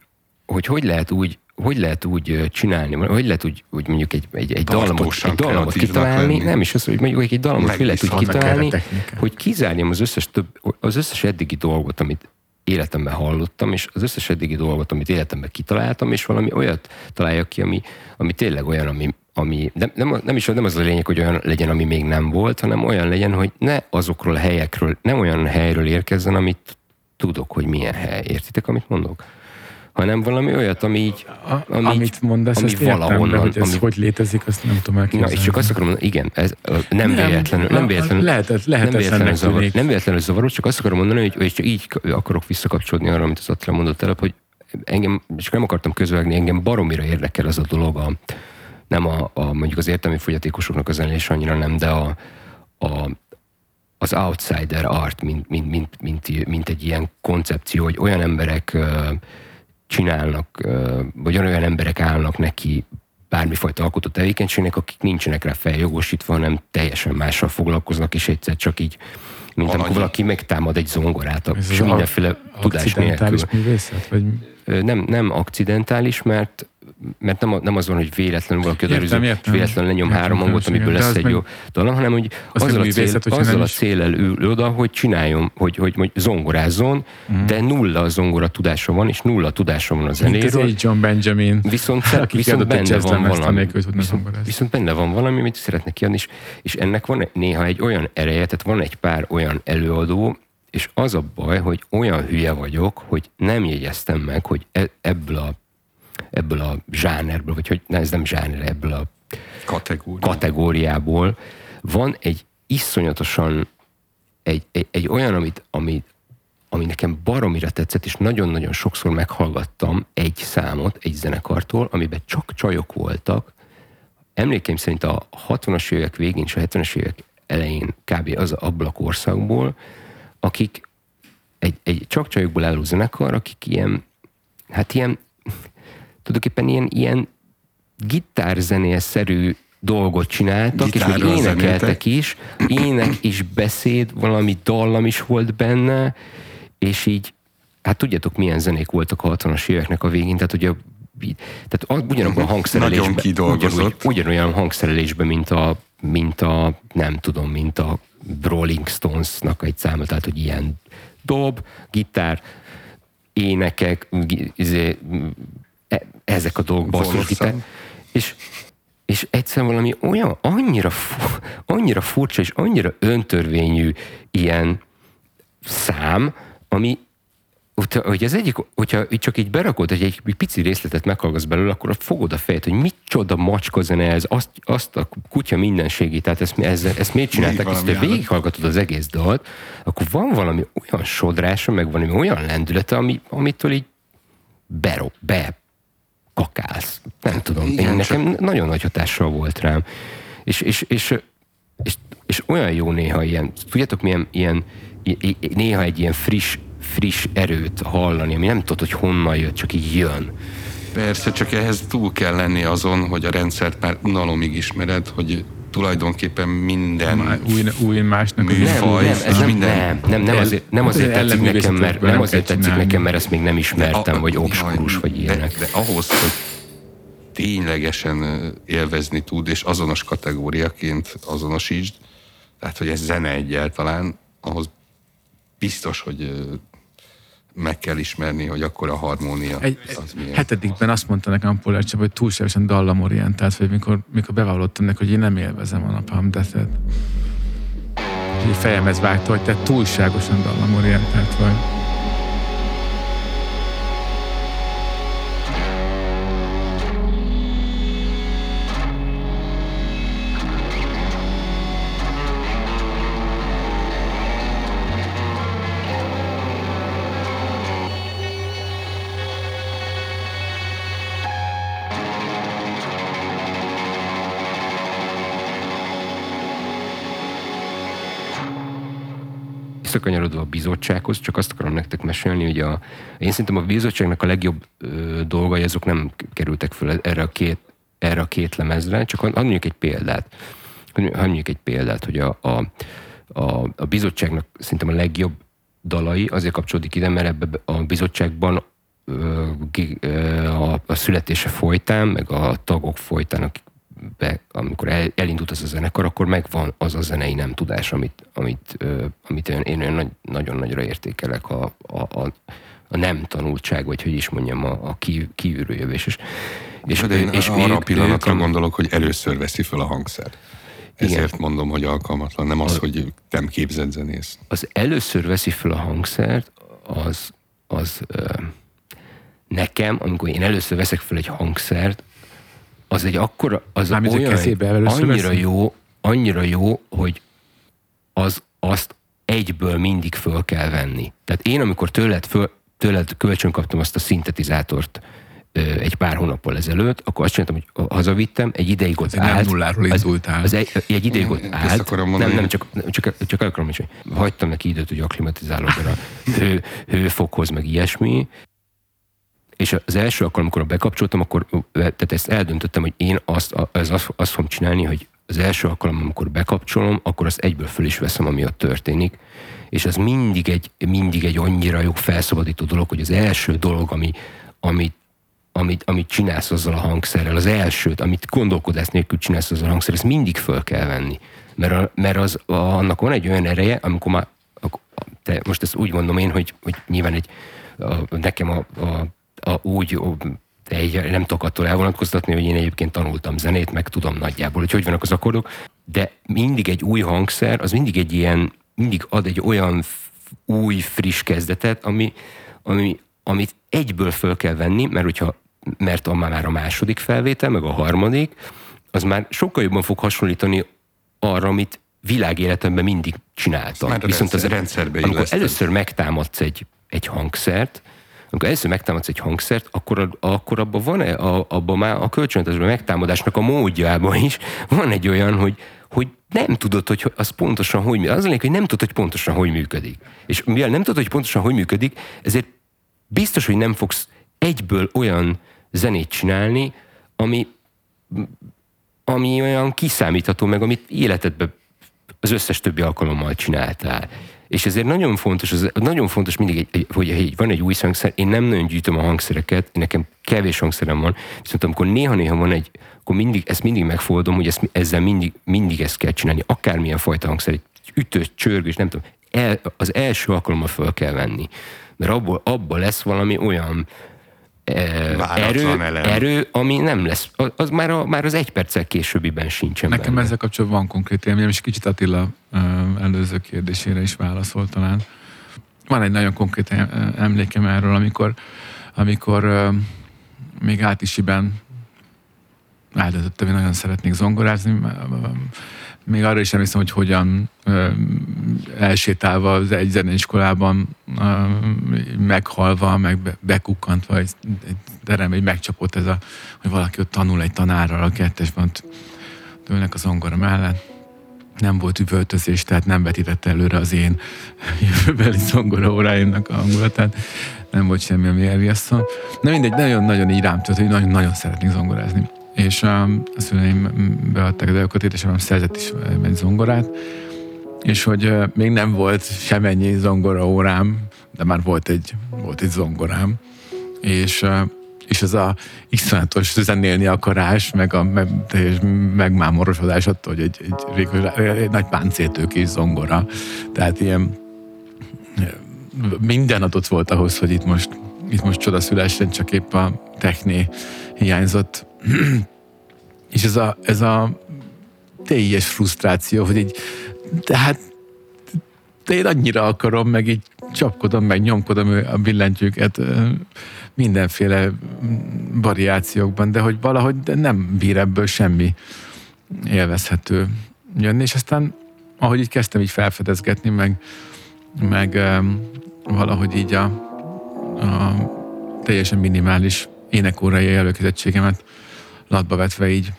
hogy hogy lehet úgy hogy lehet úgy csinálni, hogy lehet úgy, úgy mondjuk egy, egy, egy dallamot, egy dallamot kitalálni, lenni. nem is az, hogy mondjuk egy dallamot hogy lehet úgy kitalálni, hogy kizárjam az összes, több, az összes eddigi dolgot, amit életemben hallottam, és az összes eddigi dolgot, amit életemben kitaláltam, és valami olyat találjak ki, ami, ami tényleg olyan, ami, ami nem, nem, nem, is nem az a lényeg, hogy olyan legyen, ami még nem volt, hanem olyan legyen, hogy ne azokról a helyekről, nem olyan helyről érkezzen, amit tudok, hogy milyen hely. Értitek, amit mondok? Hanem valami olyat, ami így, ami amit mondasz, ami ezt de valahonnan, hogy ez ami- hogy létezik, azt nem tudom Na, elképzelni. és csak azt akarom mondani, igen, ez nem, nem véletlenül, nem na, véletlenül, lehetett- nem lehetetlennek véletlenül, zavar, tűnik. nem véletlenül zavaró, csak azt akarom mondani, hogy, hogy csak így akarok visszakapcsolódni arra, amit az Attila mondott előbb, hogy engem, és nem akartam közvágni, engem baromira érdekel az a dolog, a, nem a, a, mondjuk az értelmi fogyatékosoknak a zenélés annyira nem, de a, a, az outsider art, mint, mint, mint, mint, mint egy ilyen koncepció, hogy olyan emberek csinálnak, vagy olyan emberek állnak neki bármifajta alkotó tevékenységnek, akik nincsenek rá feljogosítva, hanem teljesen mással foglalkoznak, és egyszer csak így, mint amikor Alany. valaki megtámad egy zongorát, Ez és az mindenféle tudás nélkül. Művészet? Vagy Nem, nem akcidentális, mert mert nem, nem az van, hogy véletlenül valaki odaörül, és véletlenül lenyom Értem, három hangot, amiből lesz egy jó dallam, hanem hogy az azzal, a, cél, hogyha azzal a céllel ül oda, hogy csináljon, hogy, hogy, hogy zongorázzon, Mhm. de nulla a zongora tudása van, és nulla tudása van a mint zenéről. egy John Benjamin, Viszont, viszont benne van valami. Viszont, viszont benne van valami, amit szeretne kiadni, és, és ennek van néha egy olyan ereje, tehát van egy pár olyan előadó, és az a baj, hogy olyan hülye vagyok, hogy nem jegyeztem meg, hogy e- ebből a, ebből a zsánerből, vagy hogy ne, ez nem zsáner, ebből a Kategória. kategóriából van egy iszonyatosan egy, egy, egy olyan, amit, amit, ami nekem baromira tetszett, és nagyon-nagyon sokszor meghallgattam egy számot egy zenekartól, amiben csak csajok voltak. Emlékeim szerint a 60-as évek végén és a 70-es évek elején kb. az abból a korszakból, akik egy, egy csak csajokból álló zenekar, akik ilyen, hát ilyen, tulajdonképpen ilyen, ilyen gitárzenészerű dolgot csináltak, és még énekeltek is, ének és beszéd, valami dallam is volt benne, és így, hát tudjátok, milyen zenék voltak a 60-as éveknek a végén, tehát ugye tehát a- ugyanabban a hangszerelésben, Nagyon kidolgozott. ugyanúgy, ugyanolyan hangszerelésben, mint a mint a, nem tudom, mint a Rolling Stones-nak egy száma, tehát hogy ilyen dob, gitár, énekek, izé, e, ezek a dolgok, basszusgitár. És, és egyszer valami olyan, annyira, annyira furcsa és annyira öntörvényű ilyen szám, ami hogy az egyik, hogyha csak így berakod, hogy egy, egy pici részletet meghallgatsz belőle, akkor fogod a fejét, hogy micsoda macska zene ez, azt, azt a kutya mindenségét, tehát ezt, ezt, ezt miért csinálták, és te végighallgatod az egész dalt, akkor van valami olyan sodrása, meg valami olyan lendülete, ami, amitől így bero, be kakálsz. Nem tudom, Igen, én, nekem csak... nagyon nagy hatással volt rám. És, és, és, és, és olyan jó néha ilyen, tudjátok milyen ilyen, néha egy ilyen friss friss erőt hallani, ami nem tudod, hogy honnan jött, csak így jön. Persze, csak ehhez túl kell lenni azon, hogy a rendszert már unalomig ismered, hogy tulajdonképpen minden Má, új, új másnak műfaj, nem, nem, ez nem, minden... nem, nem, nem azért, nem azért tetszik nekem, mert, nem azért tetszik nekem, mert ezt még nem ismertem, vagy obskurus, vagy ilyenek. De, de ahhoz, hogy ténylegesen élvezni tud, és azonos kategóriaként azonosítsd, tehát, hogy ez zene egyáltalán, ahhoz biztos, hogy meg kell ismerni, hogy akkor a harmónia Egy, az milyen. Hetedikben azt mondta nekem Csaba, hogy túlságosan dallamorientált vagy, mikor, mikor bevallottam neki, hogy én nem élvezem a napam death Így fejemhez vágta, hogy te túlságosan dallamorientált vagy. Visszakanyarodva a bizottsághoz, csak azt akarom nektek mesélni, hogy a, én szerintem a bizottságnak a legjobb ö, dolgai azok nem kerültek föl erre a két, erre a két lemezre, csak mondjuk egy példát. Mondjuk egy példát, hogy a, a, a, a bizottságnak szerintem a legjobb dalai azért kapcsolódik ide, mert ebbe a bizottságban a születése folytán, meg a tagok folytán, akik be, amikor el, elindult az a zenekar, akkor megvan az a zenei nem tudás, amit, amit, ö, amit én, én nagy, nagyon nagyra értékelek, a, a, a, a nem tanultság, vagy hogy is mondjam, a, a kívülről jövés. És, és, de én és arra a pillanatra ők, gondolok, hogy először veszi fel a hangszer. Ezért igen. mondom, hogy alkalmatlan, nem az, a, hogy nem képzett zenész. Az először veszi fel a hangszert, az, az ö, nekem, amikor én először veszek fel egy hangszert, az egy akkora, az Mármint, olyan, annyira jó, annyira jó, hogy az, azt egyből mindig föl kell venni. Tehát én, amikor tőled, föl, tőled kölcsön kaptam azt a szintetizátort egy pár hónappal ezelőtt, akkor azt csináltam, hogy hazavittem, egy ideig ott állt. Nem nulláról indultál. Az, az egy, egy ideig ott állt. Nem, nem, csak, csak, csak el akarom is, hogy hagytam neki időt, hogy aklimatizálódjon a hő, hőfokhoz, meg ilyesmi, és az első akkor, amikor bekapcsoltam, akkor tehát ezt eldöntöttem, hogy én azt, az, azt, azt fogom csinálni, hogy az első alkalom, amikor bekapcsolom, akkor azt egyből föl is veszem, ami ott történik. És az mindig egy, mindig egy annyira jó felszabadító dolog, hogy az első dolog, ami, amit, amit, amit csinálsz azzal a hangszerrel, az elsőt, amit gondolkodás nélkül csinálsz azzal a hangszerrel, ezt mindig föl kell venni. Mert, a, mert az, a, annak van egy olyan ereje, amikor már, a, te, most ezt úgy mondom én, hogy, hogy nyilván egy, a, nekem a, a a, úgy egy, nem tudok attól elvonatkoztatni, hogy én egyébként tanultam zenét, meg tudom nagyjából, hogy hogy vannak az akkordok, de mindig egy új hangszer, az mindig egy ilyen, mindig ad egy olyan új, friss kezdetet, ami, ami, amit egyből föl kell venni, mert hogyha mert a, már a második felvétel, meg a harmadik, az már sokkal jobban fog hasonlítani arra, amit világéletemben mindig csináltam. Viszont rendszer, az rendszerbe Amikor először megtámadsz egy, egy hangszert, amikor először megtámadsz egy hangszert, akkor, akkor abban van -e, abban már a kölcsönötöző megtámadásnak a módjában is van egy olyan, hogy, hogy nem tudod, hogy az pontosan hogy. Az a hogy nem tudod, hogy pontosan hogy működik. És mivel nem tudod, hogy pontosan hogy működik, ezért biztos, hogy nem fogsz egyből olyan zenét csinálni, ami, ami olyan kiszámítható, meg amit életedbe az összes többi alkalommal csináltál. És ezért nagyon fontos, az, nagyon fontos mindig, egy, egy, hogy egy, van egy új hangszer, én nem nagyon gyűjtöm a hangszereket, nekem kevés hangszerem van, viszont amikor néha-néha van egy, akkor mindig, ezt mindig megfoldom, hogy ezt, ezzel mindig, mindig ezt kell csinálni, akármilyen fajta hangszer, egy ütő, csörgés, nem tudom, el, az első alkalommal föl kell venni. Mert abból, abból lesz valami olyan erő, erő, ami nem lesz, az már, a, már az egy perccel későbbiben sincsen Nekem benne. ezzel kapcsolatban van konkrét élményem, és kicsit Attila előző kérdésére is válaszolt talán. Van egy nagyon konkrét emlékem erről, amikor, amikor még átisiben eldöntöttem, hogy nagyon szeretnék zongorázni, még arra is emlékszem, hogy hogyan ö, elsétálva az egy zeneiskolában ö, meghalva, meg be, bekukkantva egy, egy terem, egy megcsapott ez a, hogy valaki ott tanul egy tanárral a kettesben, ülnek a zongora mellett. Nem volt üvöltözés, tehát nem vetítette előre az én [laughs] jövőbeli zongora óráimnak a hangulatát. Nem volt semmi, ami elriasszon. Na mindegy, nagyon-nagyon így rám tört, hogy nagyon-nagyon szeretnék zongorázni és um, a szüleim beadták az előkötét, és nem szerzett is egy zongorát, és hogy uh, még nem volt semennyi zongora órám, de már volt egy, volt egy zongorám, és uh, és az a iszonyatos zenélni akarás, meg a meg, teljes megmámorosodás attól, hogy egy, egy, egy, egy nagy páncéltőkés zongora. Tehát ilyen minden adott volt ahhoz, hogy itt most, itt most csoda szülessen, csak épp a techné hiányzott. [clears throat] és ez a, ez a teljes frusztráció, hogy így, tehát de én annyira akarom, meg így csapkodom, meg nyomkodom a billentyűket mindenféle variációkban, de hogy valahogy de nem bír ebből semmi élvezhető jönni, és aztán ahogy így kezdtem így felfedezgetni, meg, meg valahogy így a, a teljesen minimális énekórai előkészítségemet latba vetve így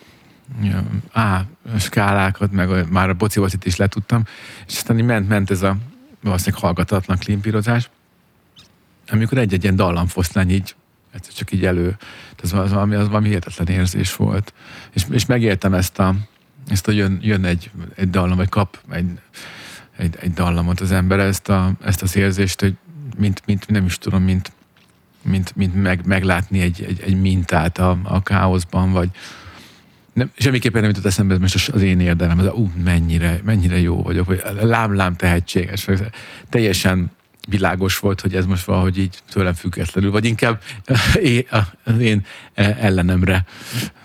á, skálákat, meg már a bocibocit is letudtam, és aztán így ment, ment ez a valószínűleg hallgatatlan klimpírozás, amikor egy-egy ilyen dallamfoszlány így egyszer csak így elő, ez az valami, az valami hihetetlen érzés volt. És, és megéltem ezt a, ezt a jön, jön egy, egy dallam, vagy kap egy, egy, egy dallamot az ember, ezt, a, ezt az érzést, hogy mint, mint nem is tudom, mint, mint, mint meg, meglátni egy, egy, egy mintát a, a káoszban, vagy nem, semmiképpen nem jutott eszembe, ez most az én érdemem, ez a, uh, mennyire, mennyire jó vagyok, vagy lám-lám tehetséges, vagy teljesen világos volt, hogy ez most valahogy így tőlem függetlenül, vagy inkább [laughs] az én ellenemre,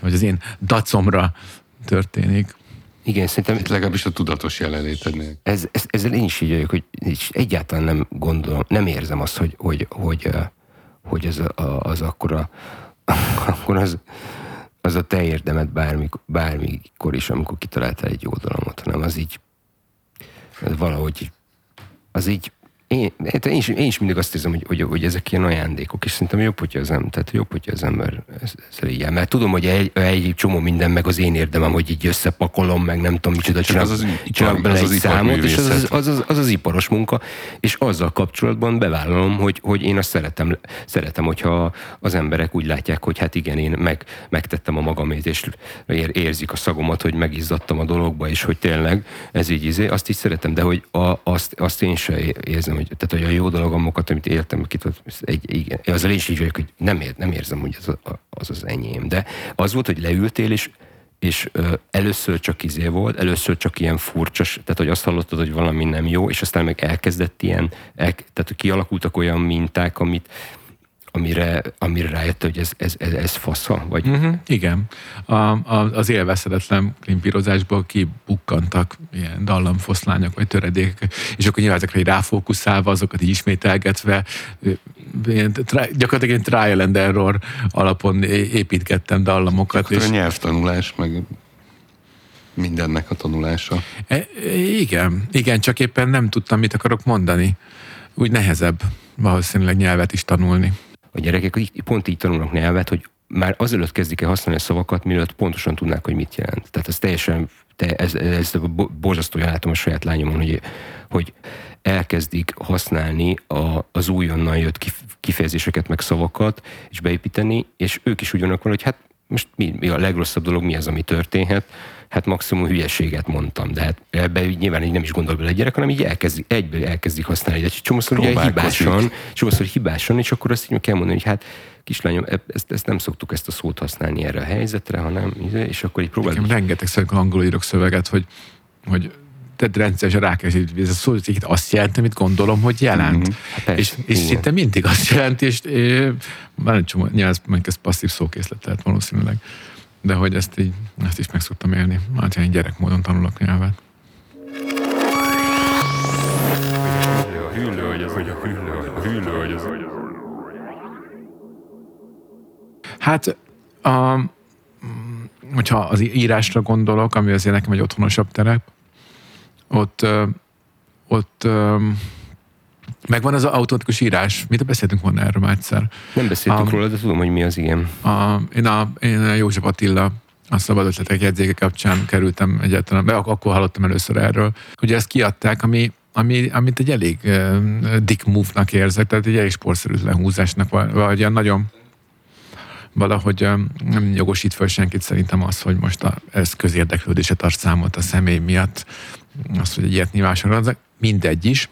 vagy az én dacomra történik. Igen, szerintem... Itt legalábbis a tudatos jelenlétednél. Ez, ez, ezzel én is így vagyok, hogy egyáltalán nem gondolom, nem érzem azt, hogy, hogy, hogy, hogy ez a, az akkor, [laughs] akkor az, az a te érdemed bármikor, bármikor is, amikor kitaláltál egy jó dalamot, hanem az így az valahogy az így én, hát én, is, én is mindig azt érzem, hogy, hogy, hogy ezek ilyen ajándékok, és szerintem jobb, hogyha az ember, tehát jobb, hogyha az ember ezzel így Mert tudom, hogy egy, egy csomó minden, meg az én érdemem, hogy így összepakolom, meg nem tudom, micsoda, csinálok, az, az, csinálok bele az egy számot, és az az, az, az, az, az iparos munka, és azzal kapcsolatban bevállalom, hogy, hogy én azt szeretem, szeretem, hogyha az emberek úgy látják, hogy hát igen, én meg, megtettem a magamét, és ér, érzik a szagomat, hogy megizzadtam a dologba, és hogy tényleg ez így izé, azt is szeretem, de hogy a, azt, azt én sem érzem, hogy, tehát, hogy a jó dologomokat, amit éltem, ki egy, igen, azzal is így vagyok, hogy nem, ér, nem érzem, hogy az, az az enyém. De az volt, hogy leültél, és és ö, először csak izé volt, először csak ilyen furcsas, tehát hogy azt hallottad, hogy valami nem jó, és aztán meg elkezdett ilyen, el, tehát kialakultak olyan minták, amit, amire, amire rájött, hogy ez, ez, ez, ez fasza? Vagy? Uh-huh, igen. A, a, az élvezhetetlen klimpírozásból kibukkantak ilyen dallamfoszlányok, vagy töredékek, és akkor nyilván ezekre ráfókuszálva, azokat így ismételgetve, ilyen, gyakorlatilag egy trial and error alapon építgettem dallamokat. És... a nyelvtanulás, meg mindennek a tanulása. E, igen, igen, csak éppen nem tudtam, mit akarok mondani. Úgy nehezebb valószínűleg nyelvet is tanulni a gyerekek pont így tanulnak nyelvet, hogy már azelőtt kezdik el használni a szavakat, mielőtt pontosan tudnák, hogy mit jelent. Tehát ez teljesen, te, ez, ez borzasztóan látom a saját lányomon, hogy, hogy elkezdik használni a, az újonnan jött kifejezéseket, meg szavakat, és beépíteni, és ők is ugyanak van, hogy hát most mi, mi a legrosszabb dolog, mi az, ami történhet? Hát maximum hülyeséget mondtam, de hát ebbe nyilván így nem is gondol bele egy gyerek, hanem így elkezdik, egyből elkezdik használni. De csomószor ugye hibásan, csomószor hibásan, és akkor azt így kell mondani, hogy hát kislányom, e- ezt, ezt nem szoktuk ezt a szót használni erre a helyzetre, hanem, és akkor így próbáljuk. Rengeteg szerint angolul írok szöveget, hogy, hogy tehát rendszeresen rákezdődik, ez a szó hogy azt jelenti, amit gondolom, hogy jelent. Mm-hmm. Hát és, és szinte mindig azt jelenti, és már egy csomó, nyilván ez, ez passzív szókészlet lehet valószínűleg. De hogy ezt így, ezt is meg szoktam élni. Hát én gyerek módon tanulok nyelvet. Hát, a, hogyha az írásra gondolok, ami azért nekem egy otthonosabb terep, ott, ott megvan az automatikus írás. Mit beszéltünk volna erről már egyszer? Nem beszéltünk a, róla, de tudom, hogy mi az igen. A, én, a, én a József Attila a szabad ötletek jegyzéke kapcsán kerültem egyáltalán, be, akkor hallottam először erről. Ugye ezt kiadták, ami, ami, amit egy elég uh, dick move-nak érzek, tehát egy elég sportszerűtlen húzásnak, vagy, vagy nagyon valahogy nem jogosít föl senkit szerintem az, hogy most a, ez közérdeklődése tart számot a személy miatt, azt, hogy egy ilyet nyilvánosan mindegy is,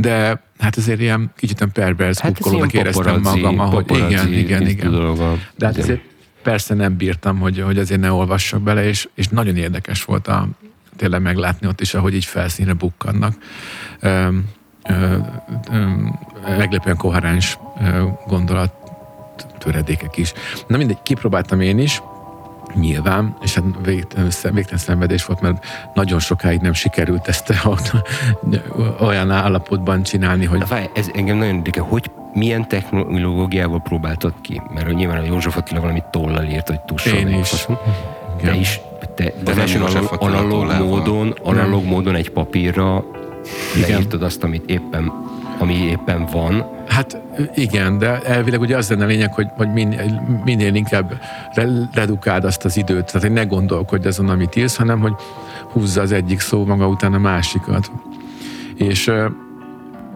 de hát azért ilyen kicsit pervers hát kukkolónak éreztem magam, ahogy igen, igen, igen. Dolga. De hát azért persze nem bírtam, hogy, hogy azért ne olvassak bele, és, és nagyon érdekes volt a, tényleg meglátni ott is, ahogy így felszínre bukkannak. Ö, ö, ö, meglepően koherens gondolat töredékek is. Na mindegy, kipróbáltam én is, Nyilván, és hát végtelen, szenvedés volt, mert nagyon sokáig nem sikerült ezt [laughs] olyan állapotban csinálni, hogy... Várj, ez engem nagyon érdekel, hogy milyen technológiával próbáltad ki? Mert nyilván a József Attila valami tollal írt, hogy tussal. Én is. Te is, te, de nem analóg, analóg módon, analóg módon egy papírra leírtad azt, amit éppen, ami éppen van, Hát igen, de elvileg ugye az lenne lényeg, hogy, hogy minél, minél inkább redukáld azt az időt, tehát hogy ne gondolkodj azon, amit írsz, hanem hogy húzza az egyik szó maga után a másikat. És,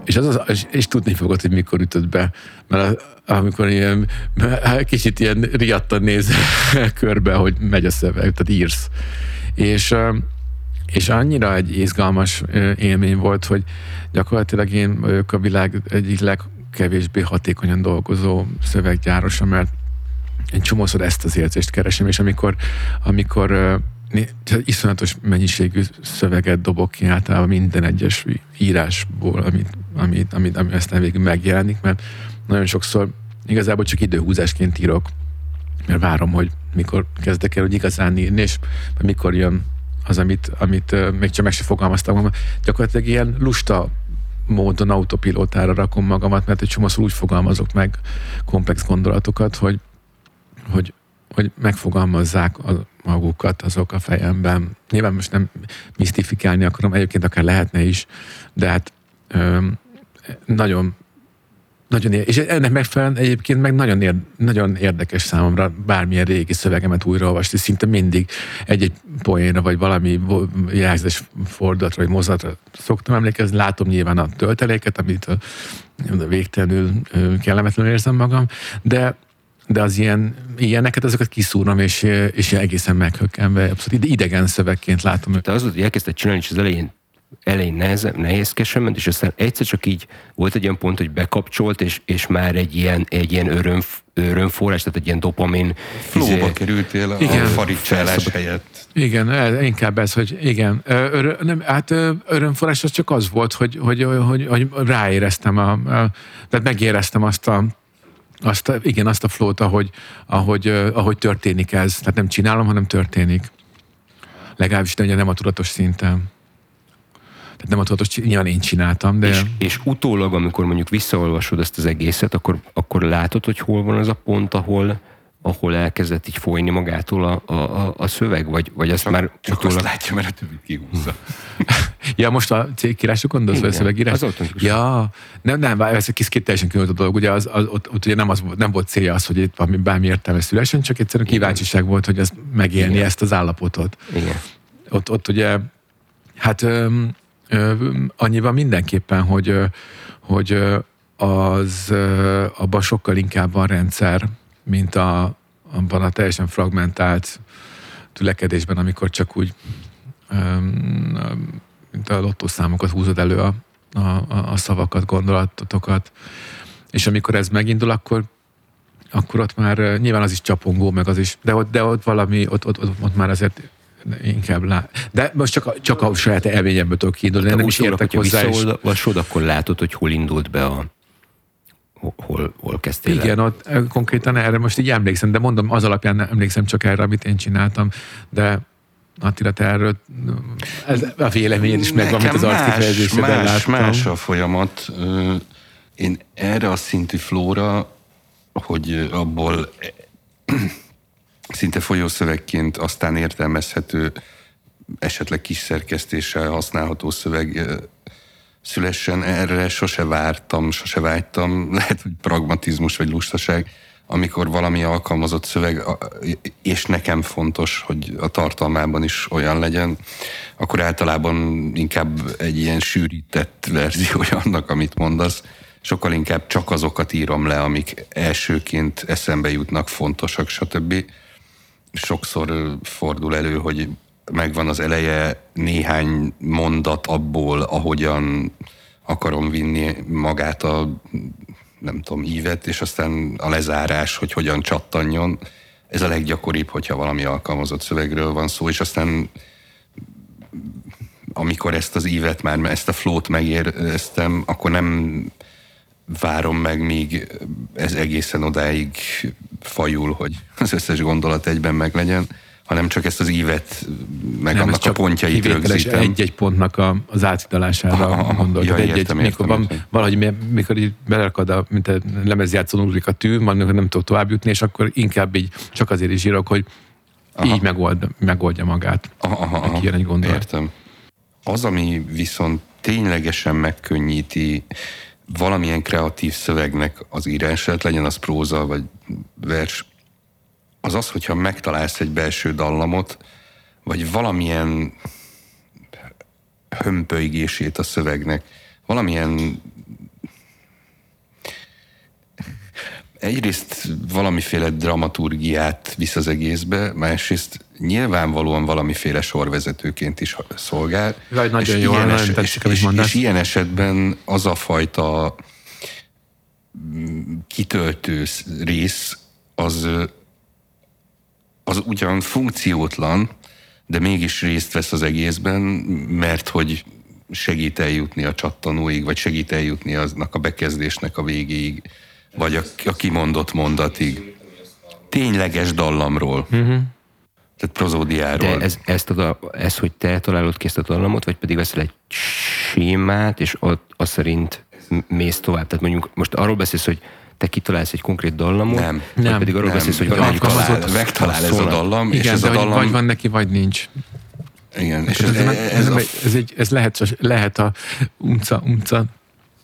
és, az, az, és tudni fogod, hogy mikor ütött be, mert amikor ilyen, [laughs] kicsit ilyen riadtan néz [laughs] körbe, hogy megy a szöveg, tehát írsz. És, és annyira egy izgalmas élmény volt, hogy gyakorlatilag én vagyok a világ egyik leg kevésbé hatékonyan dolgozó szöveggyárosa, mert én csomószor ezt az érzést keresem, és amikor, amikor iszonyatos mennyiségű szöveget dobok ki általában minden egyes írásból, amit, amit, amit, ami aztán végül megjelenik, mert nagyon sokszor igazából csak időhúzásként írok, mert várom, hogy mikor kezdek el hogy igazán írni, és mikor jön az, amit, amit még csak meg se fogalmaztam, gyakorlatilag ilyen lusta módon autopilótára rakom magamat, mert egy csomószor úgy fogalmazok meg komplex gondolatokat, hogy, hogy, hogy megfogalmazzák a, magukat azok a fejemben. Nyilván most nem misztifikálni akarom, egyébként akár lehetne is, de hát öm, nagyon nagyon, és ennek megfelelően egyébként meg nagyon, ér, nagyon érdekes számomra bármilyen régi szövegemet újraolvasni, szinte mindig egy-egy poénra, vagy valami jelzés fordulatra, vagy mozdulatra szoktam emlékezni. Látom nyilván a tölteléket, amit a, végtelenül kellemetlenül érzem magam, de de az ilyen, ilyeneket, azokat kiszúrom, és, és egészen meghökkenve, abszolút idegen szövegként látom. Te az, hogy elkezdted csinálni, és az elején elején nehéz, nehézkesen ment, és aztán egyszer csak így volt egy olyan pont, hogy bekapcsolt, és, és már egy ilyen, egy ilyen öröm, örömforrás, tehát egy ilyen dopamin. Flóba izé, kerültél a, igen, a faricsálás helyett. Igen, inkább ez, hogy igen. Ör, nem, hát örömforrás az csak az volt, hogy, hogy, hogy, hogy ráéreztem, a, a, tehát megéreztem azt a azt, a, igen, azt a flót, ahogy, ahogy, ahogy történik ez. Tehát nem csinálom, hanem történik. Legalábbis de nem a tudatos szinten. Tehát nem a tudatos, nyilván én csináltam, de... És, és utólag, amikor mondjuk visszaolvasod ezt az egészet, akkor, akkor látod, hogy hol van az a pont, ahol, ahol elkezdett így folyni magától a, a, a szöveg, vagy, vagy azt csak, már csak utólag... azt látja, mert a többi kihúzza. [laughs] ja, most a cégkírások gondolsz, vagy a szövegírás? Az ja, nem, nem, ez egy kis két teljesen különböző dolog. Ugye az, az, ott, ott, ugye nem, az, nem volt célja az, hogy itt valami bármi értelme szülesen, csak egyszerűen kíváncsiság volt, hogy ez megélni Igen. ezt az állapotot. Igen. Ott, ott ugye, hát annyiban mindenképpen, hogy, hogy az abban sokkal inkább van rendszer, mint a, abban a teljesen fragmentált tülekedésben, amikor csak úgy mint a lottószámokat húzod elő a, a, a szavakat, gondolatokat, és amikor ez megindul, akkor akkor ott már nyilván az is csapongó, meg az is, de ott, de ott valami, ott, ott, ott, ott már azért inkább lá... De most csak a, csak a saját elményemből tudok kiindulni, de nem is értek hozzá. Visszaolvasod, akkor látod, hogy hol indult be a hol, hol kezdtél Igen, el? ott konkrétan erre most így emlékszem, de mondom, az alapján nem emlékszem csak erre, amit én csináltam, de Attila, te erről ez a véleményed is megvan, mint az arckifejezésed. Más, más a folyamat. Én erre a szintű flóra, hogy abból szinte folyószövegként aztán értelmezhető, esetleg kis szerkesztéssel használható szöveg szülessen, erre sose vártam, sose vágytam, [laughs] lehet, hogy pragmatizmus vagy lustaság, amikor valami alkalmazott szöveg, és nekem fontos, hogy a tartalmában is olyan legyen, akkor általában inkább egy ilyen sűrített verziója [laughs] annak, amit mondasz. Sokkal inkább csak azokat írom le, amik elsőként eszembe jutnak, fontosak, stb. Sokszor fordul elő, hogy megvan az eleje néhány mondat abból, ahogyan akarom vinni magát a nem tudom, ívet, és aztán a lezárás, hogy hogyan csattanjon. Ez a leggyakoribb, hogyha valami alkalmazott szövegről van szó, és aztán amikor ezt az ívet már, ezt a flót megéreztem, akkor nem várom meg, míg ez egészen odáig fajul, hogy az összes gondolat egyben meglegyen, hanem csak ezt az ívet, meg nem, annak a pontjait rögzítem. egy-egy pontnak a, az átidalására gondolok. Ja, egy, egy, mikor van, valahogy mikor így belerakad, a, mint a lemezjátszón ugrik a tű, van, nem tudok tovább jutni, és akkor inkább így csak azért is írok, hogy aha. így megold, megoldja magát. Aha, aha, aha. egy gondolat. Értem. Az, ami viszont ténylegesen megkönnyíti valamilyen kreatív szövegnek az írását, legyen az próza vagy vers, az az, hogyha megtalálsz egy belső dallamot, vagy valamilyen hömpölygését a szövegnek, valamilyen egyrészt valamiféle dramaturgiát visz az egészbe, másrészt nyilvánvalóan valamiféle sorvezetőként is szolgál. Jaj, nagyon és jó, ilyen es- és, és, és ilyen esetben az a fajta mm, kitöltő rész, az az ugyan funkciótlan, de mégis részt vesz az egészben, mert hogy segít eljutni a csattanóig, vagy segít eljutni aznak a bekezdésnek a végéig, vagy a, a kimondott mondatig. Tényleges dallamról. Uh-huh. Tehát prozódiáról. De ez, ezt a, ez, hogy te találod ki ezt a dallamot, vagy pedig veszel egy sémát, és ott az szerint mész tovább. Tehát mondjuk most arról beszélsz, hogy te kitalálsz egy konkrét dallamot, nem, vagy nem, pedig arról nem. beszélsz, hogy talál, megtalál ez a dallam, Igen, és ez de a dallam... vagy van neki, vagy nincs. Igen, és ez, ez, ez, ez, ez, egy, ez lehet, lehet a unca,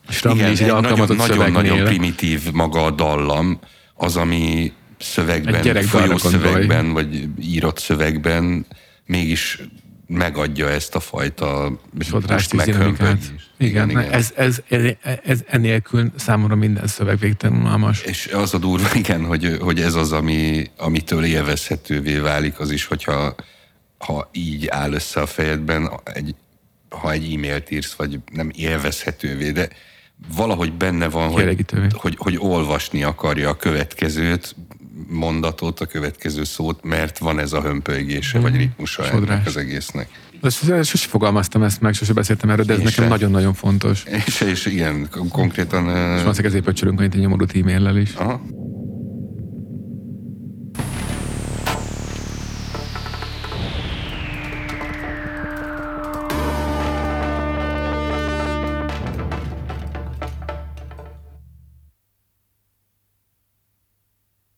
unca Igen, egy nagyon-nagyon primitív maga a dallam, az, ami szövegben, folyó szövegben, vagy írott szövegben mégis megadja ezt a fajta most meghömpöt. Igen, igen, igen. Ez, ez, ez, ez enélkül számomra minden szöveg végtelenulmalmas. És az a durva, [laughs] igen, hogy, hogy ez az, ami, amitől élvezhetővé válik az is, hogyha ha így áll össze a fejedben, egy, ha egy e-mailt írsz, vagy nem élvezhetővé, de valahogy benne van, hogy, hogy, hogy olvasni akarja a következőt, mondatot, a következő szót, mert van ez a hömpölygése, mm. vagy mhm. ritmusa Sodrás. ennek az egésznek. De sose fogalmaztam ezt meg, sose beszéltem erről, de ez nekem nagyon-nagyon fontos. És, és igen, konkrétan... És van ezért pöcsölünk, hogy egy nyomorult e-maillel is. Aha.